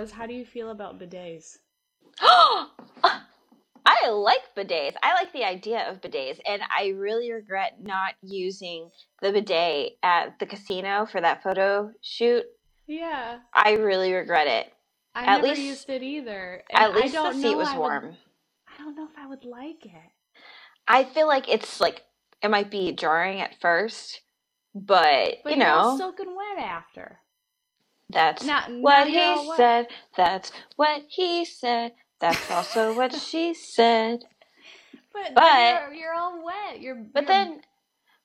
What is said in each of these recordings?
was, how do you feel about bidets? I like bidets. I like the idea of bidets, and I really regret not using the bidet at the casino for that photo shoot. Yeah. I really regret it. I At never least- used it either. At least the seat was I would- warm. I don't know if I would like it. I feel like it's like it might be jarring at first, but, But you know, soaking wet after. That's Not, what he wet. said. That's what he said. That's also what she said. But, But- you're, you're all wet. You're But you're- then,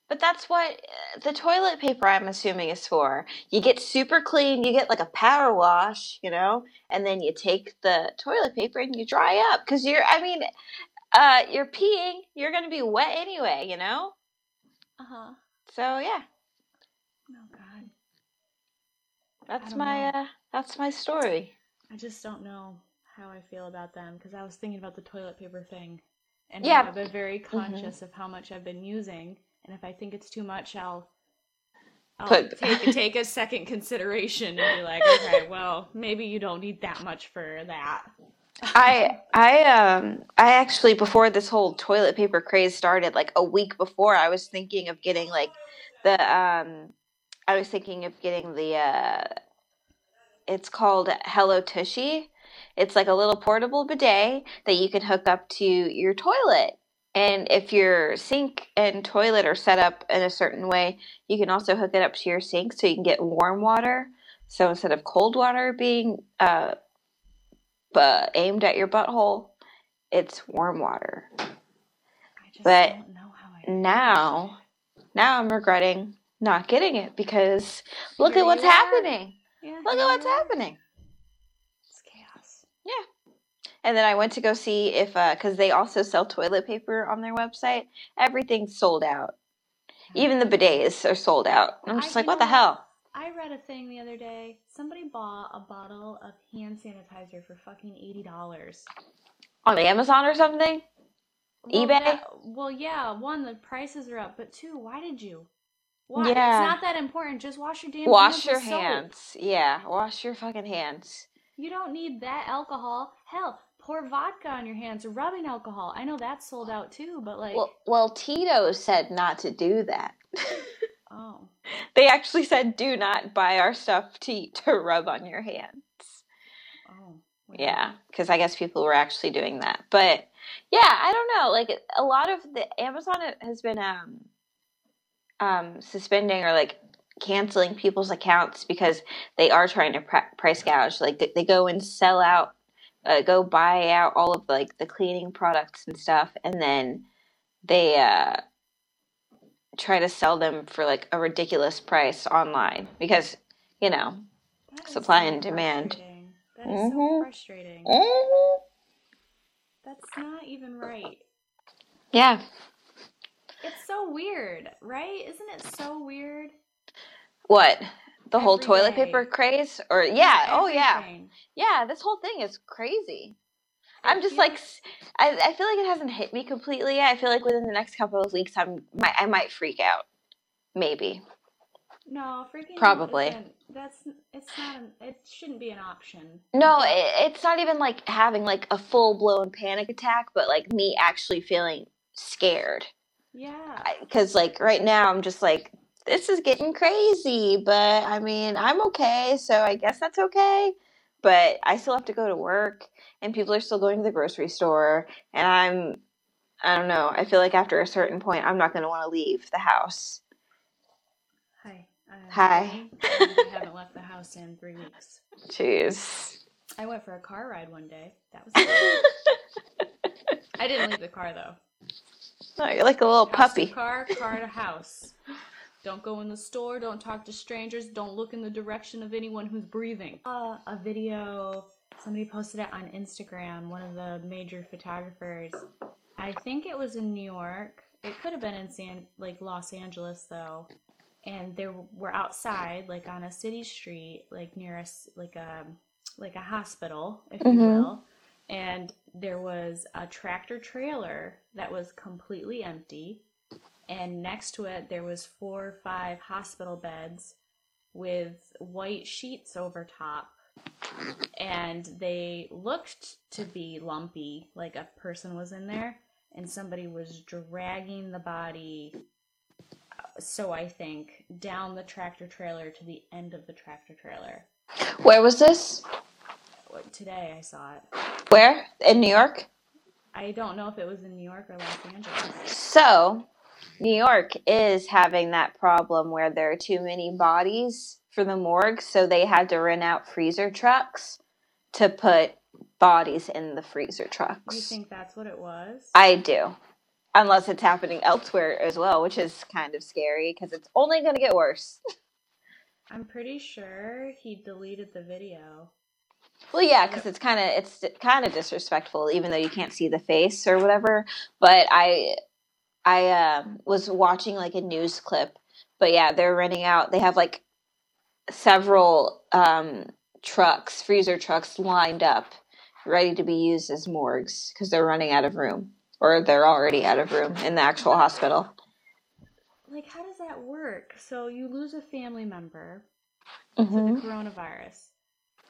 but that's what uh, the toilet paper I'm assuming is for. You get super clean, you get like a power wash, you know, and then you take the toilet paper and you dry up because you're, I mean, uh, you're peeing, you're gonna be wet anyway, you know. uh-huh. So yeah, Oh God. That's my, uh, that's my story. I just don't know how I feel about them because I was thinking about the toilet paper thing, and Yeah. I've been very conscious of how much I've been using, and if I think it's too much, I'll. I'll Put- take take a second consideration and be like, okay, well, maybe you don't need that much for that. I I um I actually before this whole toilet paper craze started like a week before I was thinking of getting like the um I was thinking of getting the uh it's called Hello Tushy. It's like a little portable bidet that you can hook up to your toilet. And if your sink and toilet are set up in a certain way, you can also hook it up to your sink so you can get warm water. So instead of cold water being uh, uh, aimed at your butthole, it's warm water. I just But don't know how I. Now, now I'm regretting not getting it because look Here at what's happening. Yeah, Look at what's happening. It's chaos. Yeah. And then I went to go see if, uh, because they also sell toilet paper on their website. Everything's sold out. Even the bidets are sold out. I'm just you like, what the hell? I read a thing the other day. Somebody bought a bottle of hand sanitizer for fucking eighty dollars. On Amazon or something? Well, eBay? that- well, yeah. One, the prices are up, but two, why did you? Why? Yeah. It's not that important. Just wash your damn Wash hands your with soap. hands. Yeah, wash your fucking hands. You don't need that alcohol. Hell, pour vodka on your hands or rubbing alcohol. I know that's sold out too, but like, Well, well, Tito said not to do that. oh, they actually said, do not buy our stuff to, to rub on your hands. oh. Yeah, because I guess people were actually doing that. But yeah, I don't know. Like a lot of the Amazon has been um um suspending or like canceling people's accounts because they are trying to pr- price gouge. Like they, they go and sell out, uh, go buy out all of like the cleaning products and stuff, and then they uh try to sell them for like a ridiculous price online because you know That Supply so and demand. That is Mhm. so frustrating. That's not even right. yeah It's so weird, right? Isn't it so weird? What? The whole Every toilet day. paper craze? Or yeah, oh yeah. Everything. Yeah, this whole thing is crazy. I'm just like s- I, I feel like it hasn't hit me completely yet. I feel like within the next couple of weeks I'm might I might freak out. Maybe. No, freaking out Probably. isn't- That's it's not. An, it shouldn't be an option. No, But- it, it's not even like having like a full-blown panic attack, but like me actually feeling scared. Yeah. Cuz like right now I'm just like this is getting crazy, but I mean, I'm okay, so I guess that's okay. But I still have to go to work and people are still going to the grocery store and I'm I don't know. I feel like after a certain point I'm not going to want to leave the house. Hi. Uh, Hi. I haven't left the house in three weeks. Jeez. I went for a car ride one day. That was. I didn't leave the car though. Oh, you're like a little House to puppy. car, car to house. Don't go in the store. Don't talk to strangers. Don't look in the direction of anyone who's breathing. Uh, a video. Somebody posted it on Instagram. One of the major photographers. I think it was in New York. It could have been in San, like Los Angeles though. And they were outside, like on a city street, like near a like a like a hospital, if you Mhm. will. And there was a tractor trailer that was completely empty and next to it there was four or five hospital beds with white sheets over top and they looked to be lumpy, like a person was in there, and somebody was dragging the body. So I think down the tractor trailer to the end of the tractor trailer. Where was this? Today I saw it. Where? In New York? I don't know if it was in New York or Los Angeles. So, New York is having that problem where there are too many bodies for the morgue, so they had to rent out freezer trucks to put bodies in the freezer trucks. You think that's what it was? I do. Unless it's happening elsewhere as well, which is kind of scary because it's only going to get worse. I'm pretty sure he deleted the video. Well, yeah, because it's kind of it's kind of disrespectful, even though you can't see the face or whatever. But I, I um was watching like a news clip. But yeah, they're renting out. They have like several um, trucks, freezer trucks, lined up, ready to be used as morgues because they're running out of room, or they're already out of room in the actual hospital. Like, how does that work? So you lose a family member to the coronavirus.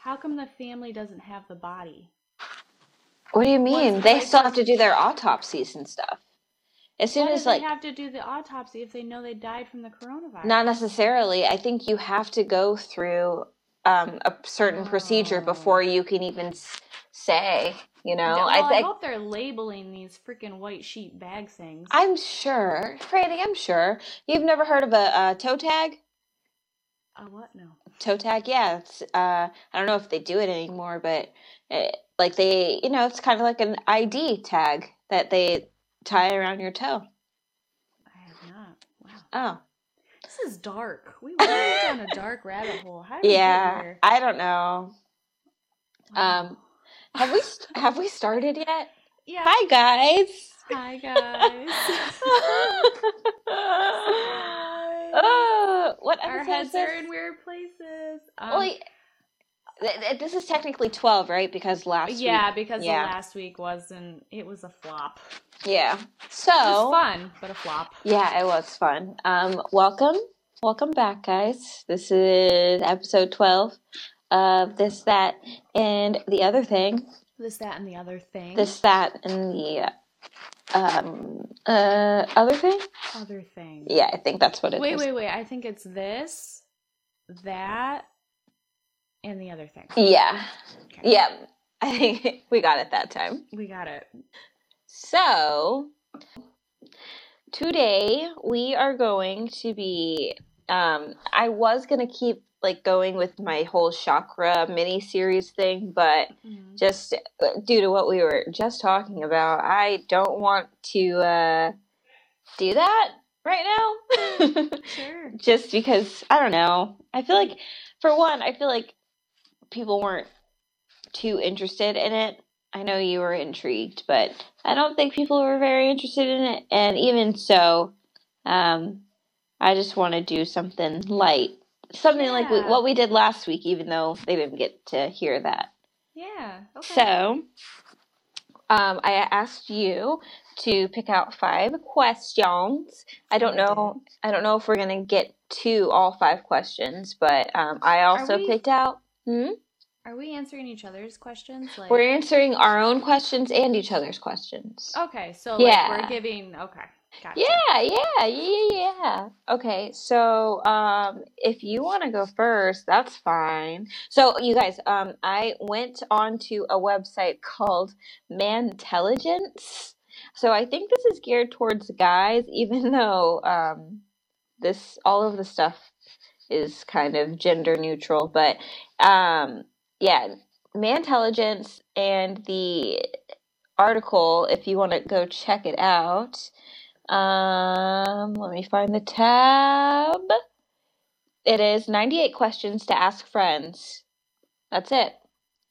How come the family doesn't have the body? What do you mean? the They still have to do their autopsies and stuff. As soon Why as do like they have to do the autopsy if they know they died from the coronavirus? Not necessarily. I think you have to go through um, a certain procedure before you can even s- say, you know. Well, I I think hope they're labeling these freaking white sheet bag things. I'm sure, Franny. I'm sure you've never heard of a, a toe tag. Oh, what? No. Toe tag, yeah. It's uh, I don't know if they do it anymore, but it, like they, you know, it's kind of like an ID tag that they tie around your toe. I have not. Wow. Oh, This is dark. We went down a dark rabbit hole. How did yeah. here? I don't know. Wow. Um, have we st- have we started yet? yeah. Hi guys. Hi, guys. oh, what Our episode is heads are in weird places. Um, Well, y- th- th- this is technically twelve, right? Because last yeah, week, because yeah. the last week wasn't. It was a flop. yeah. It So was fun, but a flop. yeah, it was fun. Um, welcome, welcome back, guys. This is episode twelve of this, that, and the other thing. This, that, and the other thing. This, that, and the um uh other thing. other thing. Yeah, I think that's what it is. Wait, wait, wait. I think it's this, that, and the other thing. Yeah, Okay. yeah. I think we got it that time. We got it. So, today we are going to be. Um, I was gonna keep like going with my whole chakra mini series thing, but Mhm. just uh, due to what we were just talking about, I don't want to uh, do that right now. Sure. just because I don't know. I feel like, for one, I feel like people weren't too interested in it. I know you were intrigued, but I don't think people were very interested in it. And even so, um, I just want to do something light, something like we, what we did last week, even though they didn't get to hear that. Yeah. Okay. So, um, I asked you to pick out five questions. I don't know. I don't know if we're gonna get to all five questions, but um, I also we- picked out. Hmm? Are we answering each other's questions? Like, We're answering our own questions and each other's questions. okay, so Yeah. we're giving. Okay, gotcha. Yeah, yeah, yeah, yeah. Okay, so um, if you want to go first, that's fine. So, you guys, um, I went onto a website called Mantelligence. So I think this is geared towards guys, even though um, this all of the stuff is kind of gender neutral. But um, yeah, Mantelligence and the article, if you want to go check it out. Um, let me find the tab. It is 98 questions to ask friends. That's it.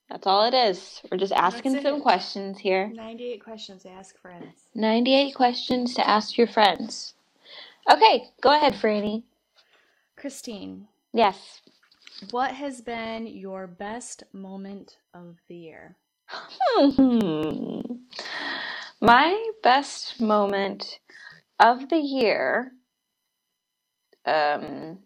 That's all it is. We're just asking some questions here. Ninety-eight questions to ask friends. 98 questions to ask your friends. Okay, go ahead, Franny. Christine, Yes. what has been your best moment of the year? Hmm. My best moment of the year. Um,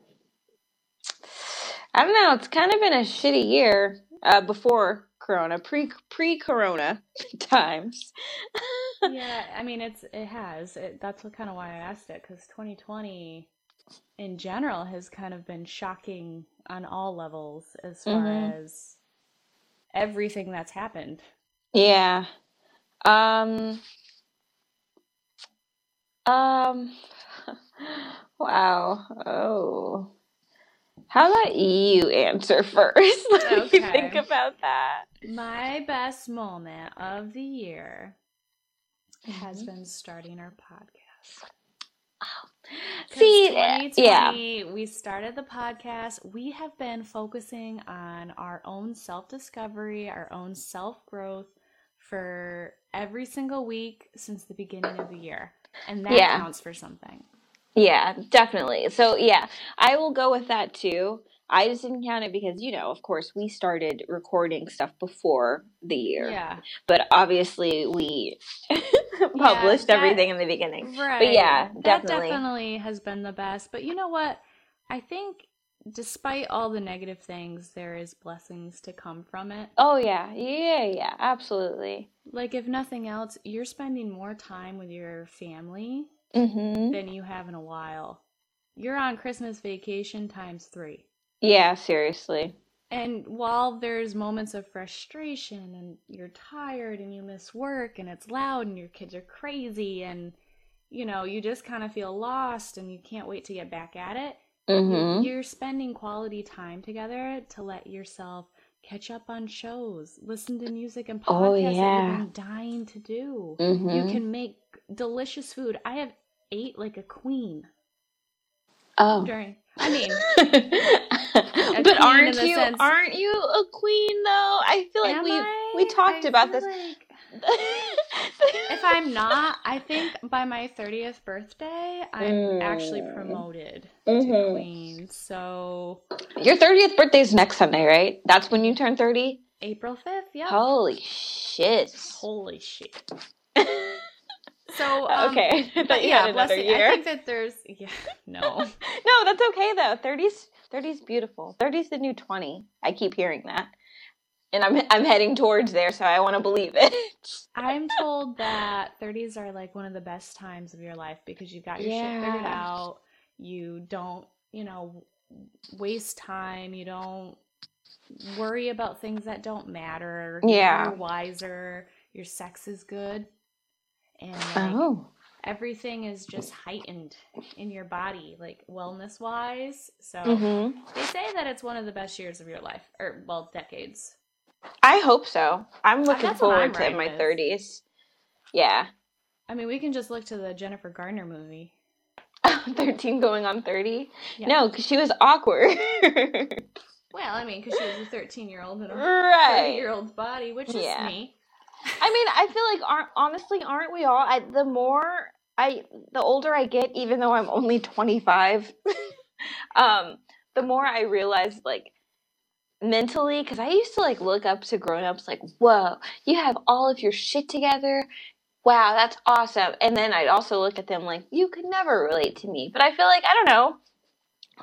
I don't know. It's kind of been a shitty year. uh, before Corona, pre pre Corona times. yeah, I mean it's it has. It, that's what kind of why I asked it because 2020 in general has kind of been shocking on all levels as far Mm-hmm. as everything that's happened. Yeah. Um. Um. Wow. Oh. How about you answer first? Let me think Okay. about that. My best moment of the year has Mhm. been starting our podcast. Because See, uh, yeah. 2020, we started the podcast. We have been focusing on our own self discovery, our own self growth for every single week since the beginning of the year. And that Yeah. counts for something. Yeah, definitely. So, yeah, I will go with that too. I just didn't count it because, you know, of course, we started recording stuff before the year. Yeah. But obviously, we Yeah, published that, everything in the beginning. But right. yeah, That definitely. definitely has been the best. But you know what? I think despite all the negative things, there is blessings to come from it. Oh, yeah. Yeah, yeah, absolutely. Like, if nothing else, you're spending more time with your family Mm-hmm. than you have in a while. You're on Christmas vacation times three. Yeah, seriously. And while there's moments of frustration and you're tired and you miss work and it's loud and your kids are crazy and you know, you just kind of feel lost and you can't wait to get back at it, Mm-hmm. you're spending quality time together to let yourself catch up on shows, listen to music and Oh, podcasts that yeah. you've been dying to do. You Mm-hmm. can make delicious food. I have ate like a queen Oh. during, I mean, but aren't you sense- aren't you a queen though? I feel like we I? we talked I about this. like- if I'm not, I think by my 30th birthday, I'm actually Mm. promoted Mhm. to queen. So Your 30th birthday is next Sunday, right? That's when you turn 30? April 5th, yep. Holy shit. Holy shit. So um, okay. But you yeah, had another year. I think that there's yeah, no. no, that's okay though. 30's 30's beautiful. 30's the new 20. I keep hearing that. And I'm I'm heading towards there, so I want to believe it. I'm told that 30s are like one of the best times of your life because you've got your shit figured out. You don't, you know, waste time. You don't worry about things that don't matter. Yeah. You're wiser. Your sex is good. And like Oh. everything is just heightened in your body, like wellness wise. So Mhm. they say that it's one of the best years of your life, or well, decades. I hope so. I'm looking that's forward to my with. 30s. Yeah. I mean, we can just look to the Jennifer Garner movie. 13 going on 30? Yeah. No, because she was awkward. Well, I mean, because she was a 13 year old in a 30 year old's body, which is Yeah. me. I mean, I feel like aren't honestly aren't we all? I, the more I, the older I get, even though I'm only 25, um, the more I realize like mentally, because I used to like look up to grown ups, like, whoa, you have all of your shit together. Wow, that's awesome. And then I'd also look at them like, you could never relate to me. But I feel like I don't know.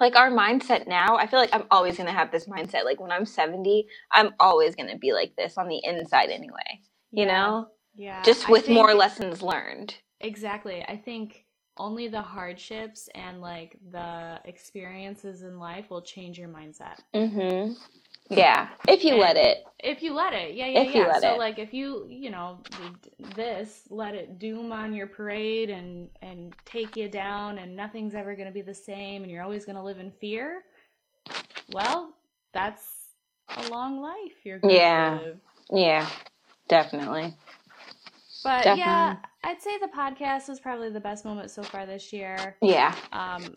Like our mindset now, I feel like I'm always gonna have this mindset. Like when I'm 70, I'm always gonna be like this on the inside anyway. You Yeah. know? Yeah. just with more lessons learned. Exactly. I think only the hardships and like the experiences in life will change your mindset. Mm-hmm. Yeah, if you let it. If you let it, yeah, yeah, If you yeah. let so it. like if you, you know, this, let it doom on your parade and and take you down and nothing's ever going to be the same and you're always going to live in fear. Well, that's a long life you're going to Yeah. live. Yeah, definitely. But yeah, I'd say the podcast was probably the best moment so far this year. Yeah. Um,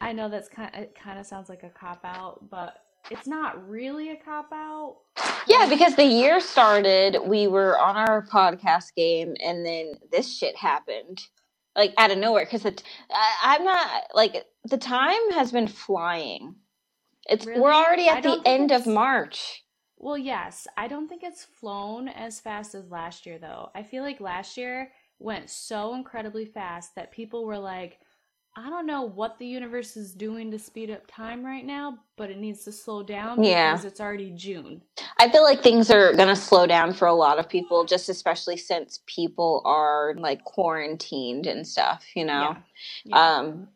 I know that's kind Of, it kind of sounds like a cop out, but it's not really a cop out. Yeah, because the year started, we were on our podcast game, and then this shit happened, like out of nowhere. Because I'm not like the time has been flying. It's we're already at the end of March. Well, yes, I don't think it's flown as fast as last year though. I feel like last year went so incredibly fast that people were like, I don't know what the universe is doing to speed up time right now, but it needs to slow down Yeah. because it's already June. I feel like things are going to slow down for a lot of people, just especially since people are like quarantined and stuff, you know? Yeah. Yeah. Um,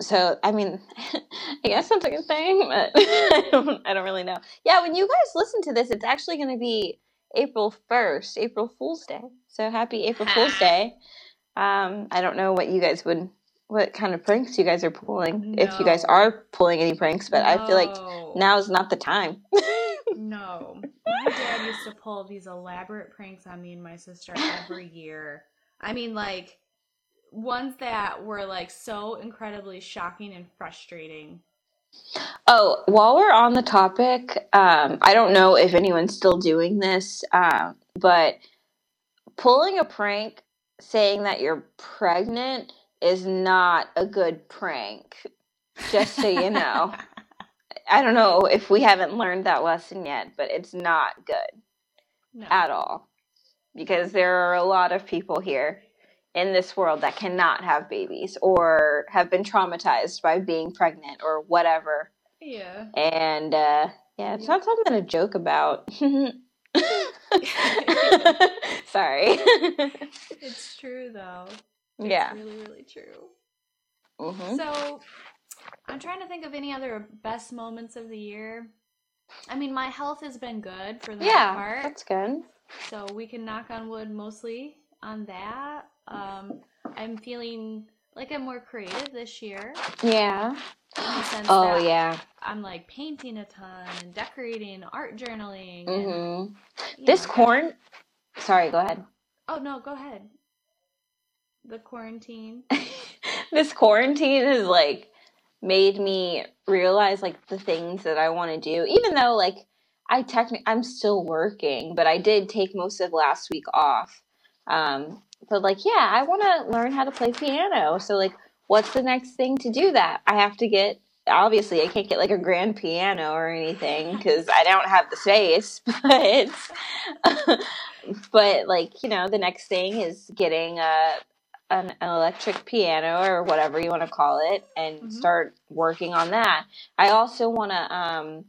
so I mean, I guess that's a good thing, but I don't, I don't really know. Yeah, when you guys listen to this, it's actually going to be April first, April Fool's Day. So happy April Fool's Day. Um, I don't know what you guys would, what kind of pranks you guys are pulling, if you guys No. are pulling any pranks, but I feel like No. now is not the time. No. My dad used to pull these elaborate pranks on me and my sister every year. I mean, like, ones that were, like, so incredibly shocking and frustrating. Oh, while we're on the topic, um, I don't know if anyone's still doing this, um, but pulling a prank saying that you're pregnant is not a good prank. Just so you know. I don't know if we haven't learned that lesson yet, but it's not good No. at all. Because there are a lot of people here in this world that cannot have babies or have been traumatized by being pregnant or whatever. Yeah. And uh, yeah, it's not something to joke about. Sorry. It's true, though. It's yeah. really, really true. hmm So, I'm trying to think of any other best moments of the year. I mean, my health has been good for the most Yeah, part. that's good. So we can knock on wood mostly on that. Um, I'm feeling like I'm more creative this year Yeah. in the sense Oh yeah. I'm like painting a ton and decorating, art journaling. hmm And, This know, corn. Sorry, go ahead. Oh no, go ahead. The quarantine. this quarantine has like made me realize like the things that I want to do, even though like I technically I'm still working, but I did take most of last week off. Um, but like yeah, I want to learn how to play piano. So like, what's the next thing to do that? I have to get. Obviously, I can't get like a grand piano or anything because I don't have the space. But but like you know, the next thing is getting a an, an electric piano or whatever you want to call it and Mhm. start working on that. I also want to um,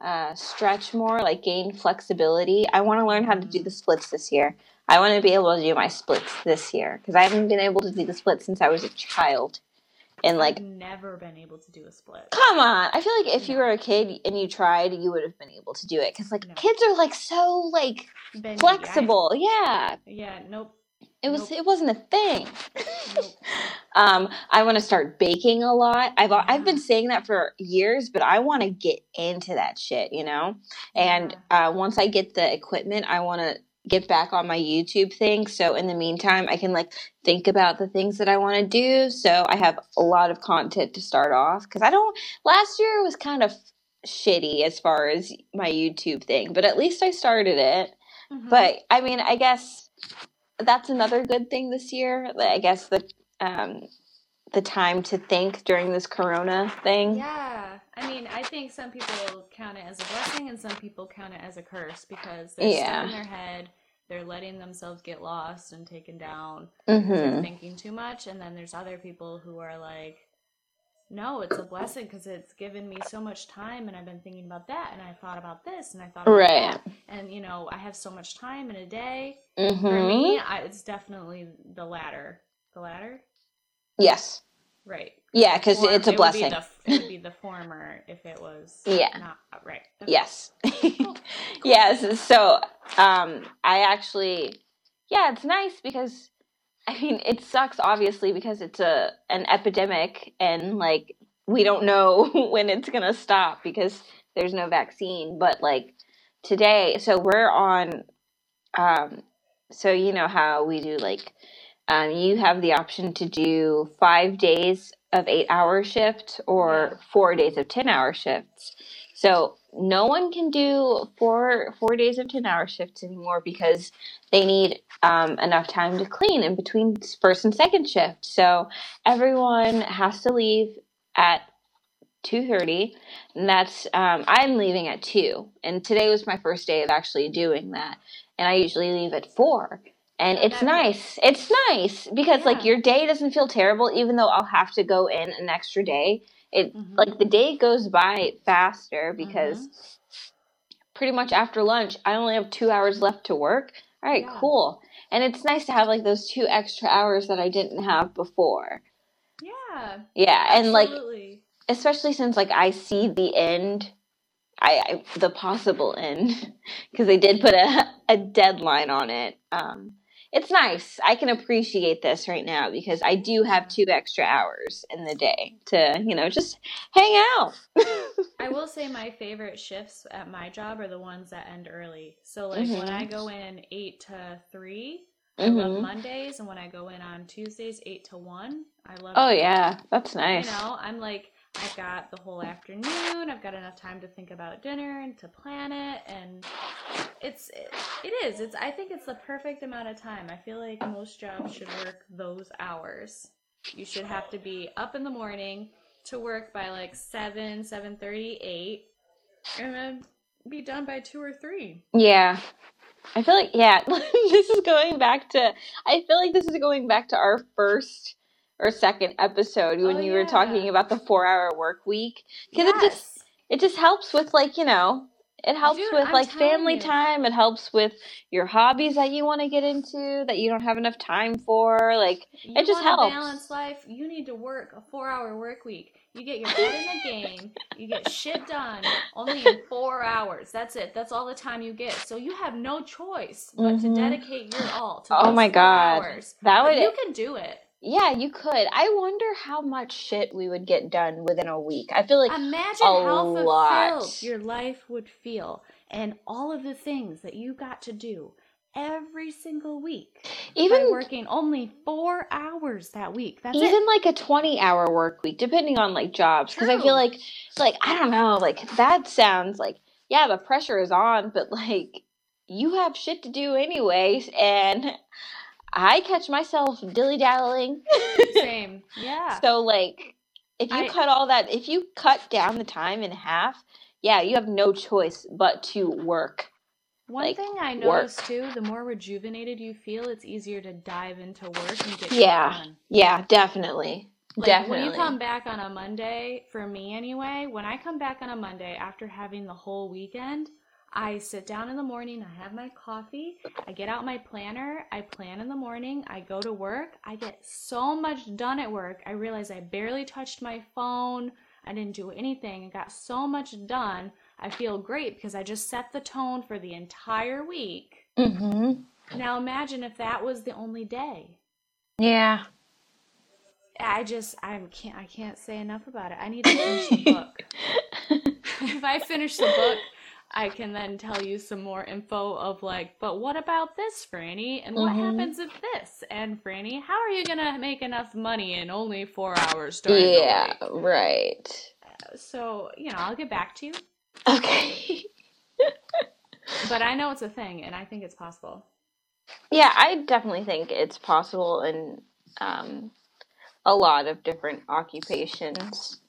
uh, stretch more, like gain flexibility. I want to learn how to do the splits this year. I want to be able to do my splits this year because I haven't been able to do the splits since I was a child. And like, I've never been able to do a split. come on! I feel like if you No. were a kid and you tried, you would have been able to do it because like No. kids are like so like Bendy, I- flexible. Yeah, yeah, nope. It was. Nope. It wasn't a thing. Nope. Um, I want to start baking a lot. I've I've been saying that for years, but I want to get into that shit, you know. And uh, once I get the equipment, I want to get back on my YouTube thing. So in the meantime, I can like think about the things that I want to do. So I have a lot of content to start off because I don't. Last year was kind of shitty as far as my YouTube thing, but at least I started it. Mhm. But I mean, I guess that's another good thing this year. I guess the um, the time to think during this Corona thing. Yeah, I mean, I think some people count it as a blessing and some people count it as a curse because they're Yeah. stuck in their head. They're letting themselves get lost and taken down. 'cause They're thinking too much, and then there's other people who are like, "No, it's a blessing because it's given me so much time, and I've been thinking about that, and I thought about this, and I thought about Right. that, and you know, I have so much time in a day." hmm For me, I, it's definitely the latter. The latter, Yes. right? Yeah, because it's a it would blessing. the it would be the former if it was Yeah. not uh, right. Okay. Yes. yes. So, um, I actually, yeah, it's nice because, I mean, it sucks obviously because it's a an epidemic and like we don't know when it's gonna stop because there's no vaccine. But like today, so we're on, um, so you know how we do like, um, you have the option to do five days of eight hour shift or four days of ten hour shifts. So no one can do four four days of ten hour shifts anymore because they need um, enough time to clean in between first and second shift. So everyone has to leave at two thirty, and that's um, I'm leaving at two. And today was my first day of actually doing that, and I usually leave at four. and it's that nice. It's nice because like yeah. your day doesn't feel terrible even though I'll have to go in an extra day. It Mhm. like the day goes by faster because Mhm. pretty much after lunch I only have 2 hours left to work. All right, Yeah. cool. And it's nice to have like those two extra hours that I didn't have before. Yeah. Yeah, and like especially since like I see the end, I, I the possible end because they did put a a deadline on it. Um, it's nice. I can appreciate this right now because I do have two extra hours in the day to you know just hang out. I will say my favorite shifts at my job are the ones that end early. So like when I Mhm. go in eight to three, I love Mhm. Mondays, and when I go in on Tuesdays eight to one, I love. Oh yeah, that's nice. You know, I'm like I've got the whole afternoon. I've got enough time to think about dinner and to plan it, and it's it, it is. It's I think it's the perfect amount of time. I feel like most jobs should work those hours. You should have to be up in the morning to work by like 7, 7.30, 8, and then be done by 2 or 3. Yeah. I feel like yeah, this is going back to I feel like this is going back to our first or second episode when Oh, you were talking about the 4-hour work week because it just it just helps with like, you know, it helps Dude, with I'm like family you. time, it helps with your hobbies that you want to get into that you don't have enough time for, like You it just helps. balance life, you need to work a four hour work week. You get your head in the game, you get shit done only in four hours. That's it. That's all the time you get. So you have no choice but to Mhm. dedicate your all to Oh my four god. hours. That But would you can do it. Yeah, you could. I wonder how much shit we would get done within a week. I feel like Imagine how fulfilled lot. your life would feel and all of the things that you got to do every single week even working only four hours that week. That's it. even like a 20 hour work week depending on like jobs because i feel like like i don't know like that sounds like yeah the pressure is on but like you have shit to do anyways and i catch myself dilly dallying Same. Yeah. so like if you I- cut all that if you cut down the time in half yeah you have no choice but to work One like, thing I work. noticed too, the more rejuvenated you feel, it's easier to dive into work and get Yeah. done. yeah definitely Like definitely when you come back on a Monday, for me anyway, when I come back on a Monday after having the whole weekend, I sit down in the morning, I have my coffee, I get out my planner, I plan in the morning, I go to work, I get so much done at work. I realize I barely touched my phone, I didn't do anything, I got so much done. I feel great because I just set the tone for the entire week. mm-hmm. Now imagine if that was the only day. yeah I just I can't I can't say enough about it. I need to finish the book. if I finish the book, I can then tell you some more info of like, but what about this, Franny? And what Mhm. happens if this? And Franny, how are you gonna make enough money in only four hours during yeah right? So, you know, I'll get back to you. okay But I know it's a thing and I think it's possible. Yeah, I definitely think it's possible in um, a lot of different occupations.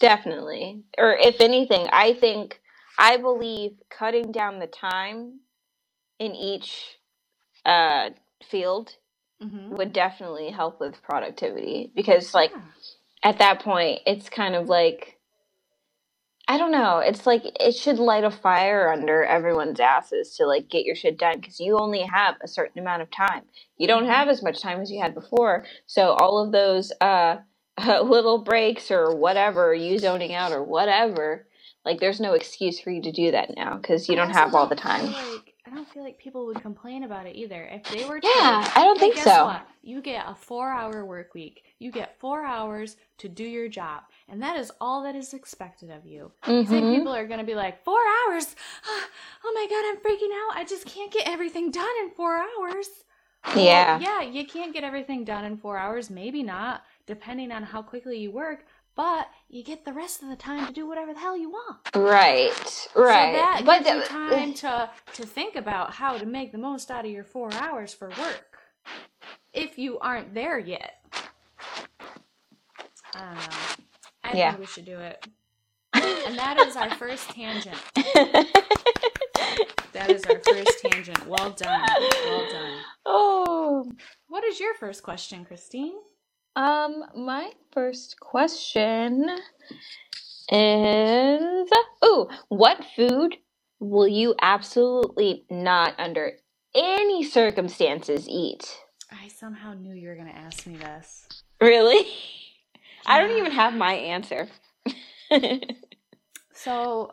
Definitely. Or if anything, I think, I believe cutting down the time in each uh, field Mm-hmm. would definitely help with productivity because, like, at that point, it's kind of like, I don't know. It's like it should light a fire under everyone's asses to like get your shit done because you only have a certain amount of time. You don't have as much time as you had before. So all of those uh, little breaks or whatever, you zoning out or whatever, like there's no excuse for you to do that now because you don't have all the time. Like, I don't feel like people would complain about it either. If they were to, Yeah, I don't think so. what? You get a four-hour work week. You get four hours to do your job, and that is all that is expected of you. You think hmm people are gonna be like, four hours? Oh my god, I'm freaking out. I just can't get everything done in four hours. Well, Yeah. yeah, you can't get everything done in four hours. Maybe not, depending on how quickly you work. But you get the rest of the time to do whatever the hell you want. Right. right. So that but gives you time to to think about how to make the most out of your four hours for work. If you aren't there yet. Um, I don't know. I Yeah. think we should do it. And that is our first tangent. That is our first tangent. Well done. Well done. Oh. What is your first question, Christine? Um, my first question is Ooh, what food will you absolutely not under any circumstances eat? I somehow knew you were going to ask me this. Really? I don't even have my answer. So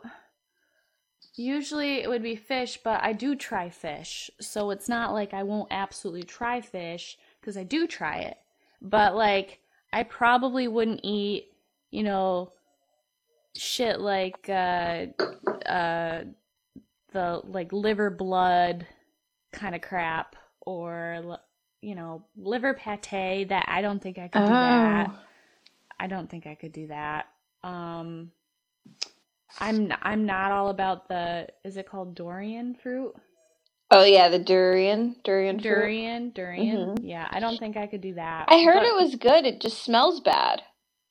usually it would be fish, but I do try fish. So it's not like I won't absolutely try fish because I do try it. But like I probably wouldn't eat, you know, shit like uh uh the like liver blood kind of crap or you know, liver pate that I don't think I could do that. Oh. I don't think I could do that. Um, I'm I'm not all about the is it called durian fruit? Oh yeah, the durian, durian fruit. Durian, durian. Mhm. Yeah, I don't think I could do that. I heard But it was good. It just smells bad.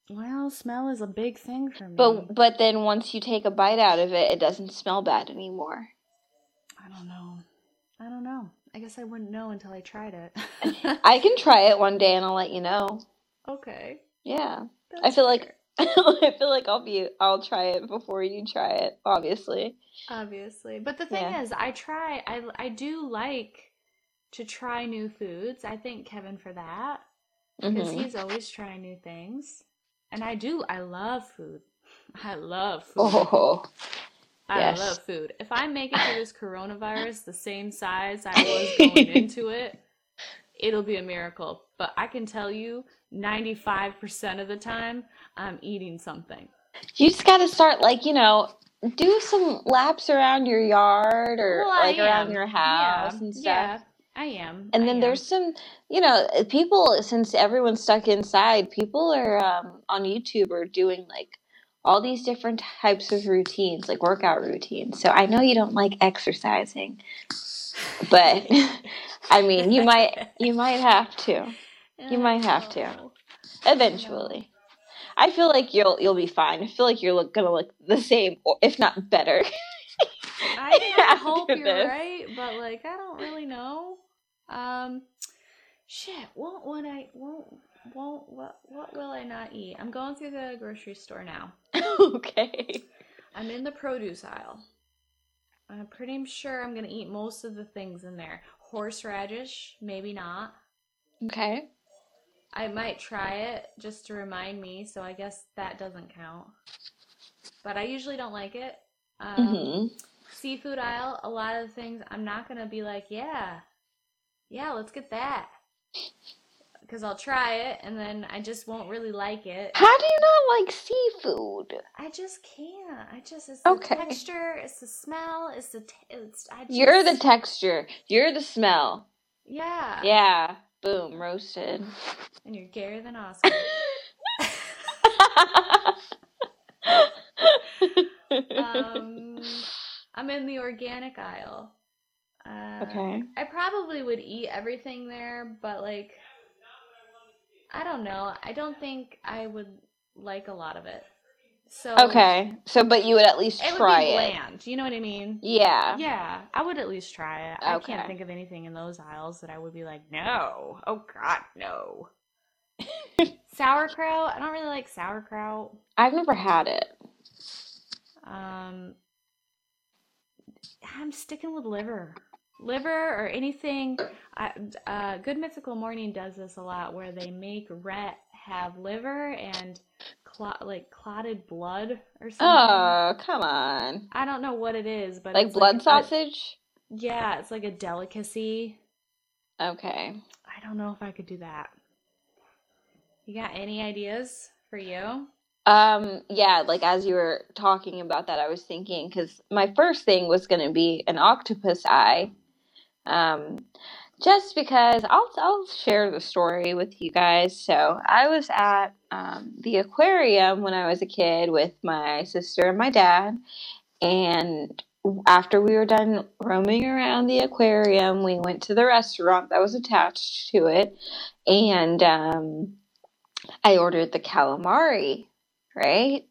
well, smell is a big thing for me. But but then once you take a bite out of it, it doesn't smell bad anymore. I don't know. I don't know. I guess I wouldn't know until I tried it. I can try it one day and I'll let you know. okay. Yeah. I that's feel like fair. I feel like I'll be I'll try it before you try it, obviously. Obviously. But the thing Yeah. is, I try I I do like to try new foods. I thank Kevin for that. because hmm he's always trying new things. And I do, I love food. I love food. Oh, I yes. love food. If I make it through this coronavirus the same size I was going into it, it'll be a miracle. But I can tell you, 95% of the time, I'm eating something. You just got to start like, you know, do some laps around your yard or Well, like around am. your Yeah, house and stuff. yeah, I am. And then am. there's some, you know, people, since everyone's stuck inside, people are um, on YouTube are doing like all these different types of routines, like workout routines. So I know you don't like exercising, but I mean, you might, you might have to you might have to. Oh, eventually. I feel like you'll you'll be fine. I feel like you're look, gonna look the same, or if not better. I kind of after hope you're this. right, but like I don't really know. Um, shit. What would I? Won't won't what? What will I not eat? I'm going through the grocery store now. okay. I'm in the produce aisle. I'm pretty sure I'm gonna eat most of the things in there. Horseradish, maybe not. Okay. I might try it just to remind me, so I guess that doesn't count. But I usually don't like it. Um, hmm seafood aisle, a lot of the things I'm not gonna be like, yeah, yeah, let's get that. Because I'll try it and then I just won't really like it. How do you not like seafood? I just can't. I just, it's the Okay. texture, it's the smell, it's the, t- it's, I just, You're the texture. You're the smell. yeah. Yeah. Boom. Roasted. And you're gayer than Oscar. um, I'm in the organic aisle. Uh, okay. I probably would eat everything there, but like, I don't know. I don't think I would like a lot of it. So Okay. So, but you would at least it would try be it. bland. You know what I mean? Yeah. Yeah, I would at least try it. I can't Okay. think of anything in those aisles that I would be like, no. Oh God, no. sauerkraut. I don't really like sauerkraut. I've never had it. Um, I'm sticking with liver. Liver or anything. I, uh, Good Mythical Morning does this a lot, where they make Rhett have liver and clot like clotted blood or something. Oh, come on. I don't know what it is, but Like blood a- sausage? yeah, it's like a delicacy. Okay. I don't know if I could do that. You got any ideas for you? Um, yeah, like as you were talking about that, I was thinking because my first thing was going to be an octopus eye. Um, just because I'll I'll share the story with you guys. So I was at um, the aquarium when I was a kid with my sister and my dad, and after we were done roaming around the aquarium, we went to the restaurant that was attached to it, and um, I ordered the calamari, right?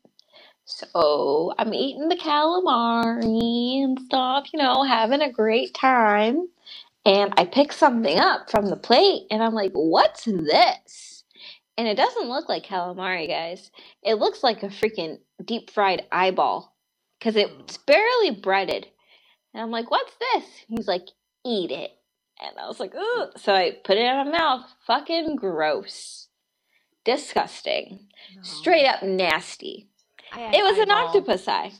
So I'm eating the calamari and stuff, you know, having a great time. And I pick something up from the plate and I'm like, what's this? And it doesn't look like calamari, guys. It looks like a freaking deep fried eyeball because it's mm. barely breaded. And I'm like, what's this? He's like, eat it. And I was like, ooh. So I put it in my mouth. Fucking gross. Disgusting. No. Straight up nasty. I add It was an eyeball- octopus eye.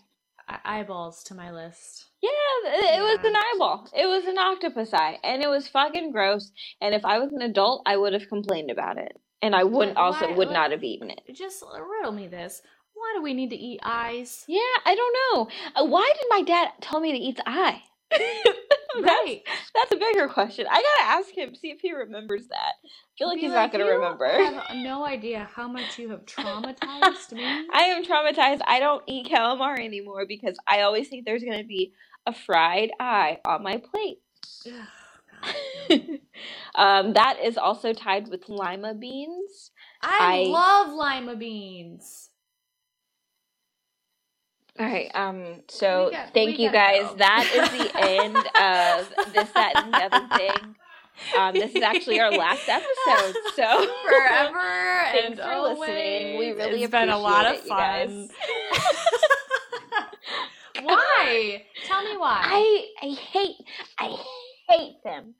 eye- eyeballs to my list. Yeah, it was an Yeah. eyeball. It was an octopus eye. And it was fucking gross. And if I was an adult, I would have complained about it. And I wouldn't also why- would not have eaten it. Just riddle me this. Why do we need to eat eyes? Yeah, I don't know. Uh, Why did my dad tell me to eat the eye? that's, Right. that's a bigger question. I gotta ask him, see if he remembers that. I feel like Be he's not gonna "You remember. have no idea how much you have traumatized me. I am traumatized. I don't eat calamari anymore because I always think there's gonna be a fried eye on my plate. Um, that is also tied with lima beans. I, I- love lima beans. All right. Um. So We got- thank you guys. go. That is the end of this, that, and the other thing. Um, this is actually our last episode. So Forever Thanks and for always. listening. We really it's been a lot of it, fun. Why? Tell me why. I I hate I hate them.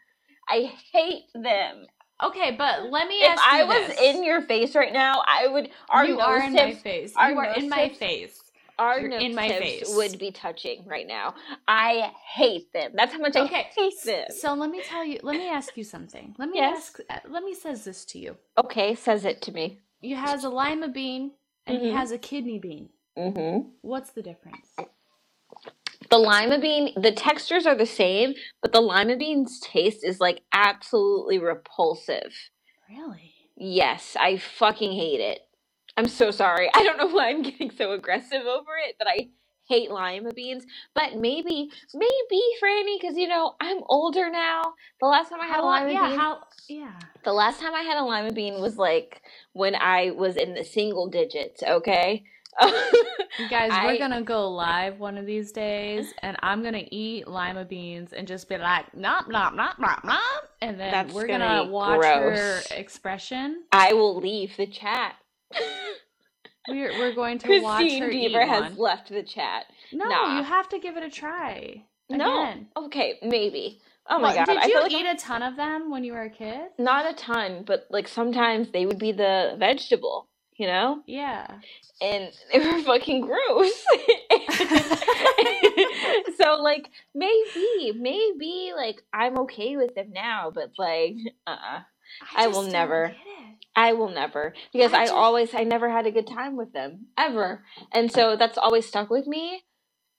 I hate them. okay, but let me If ask I you was this. in your face right now, I would our you are in my tips, face. You are in my tips- face. our you're nose in my tips face. would be touching right now. I hate them. That's how much I Okay, hate them. So let me tell you. Let me ask you something. Let me Yes. ask. uh, Let me says this to you. Okay, says it to me. You has a lima bean and he Mhm. has a kidney bean. Mm-hmm. What's the difference? The lima bean, the textures are the same, but the lima bean's taste is like absolutely repulsive. Really? Yes, I fucking hate it. I'm so sorry. I don't know why I'm getting so aggressive over it, but I hate lima beans. But maybe, maybe, Franny, because you know I'm older now. The last time I had How a lima Yeah. bean, How? Yeah. the last time I had a lima bean was like when I was in the single digits. Okay. Guys, I- we're gonna go live one of these days, and I'm gonna eat lima beans and just be like, nom nom nom nom nom, and then That's we're gonna gonna watch her expression. I will leave the chat. We're we're going to watch Christine her eat Bieber has one. left the chat. No, Nah. you have to give it a try. No. Okay, maybe. Oh my Well, god. Did you like eat a ton of them when you were a kid? not a ton, but like sometimes they would be the vegetable, you know? Yeah. And they were fucking gross. so like maybe, maybe like I'm okay with them now, but like uh I will just don't never. get it. I will never because I I, just- always I never had a good time with them ever. And so that's always stuck with me.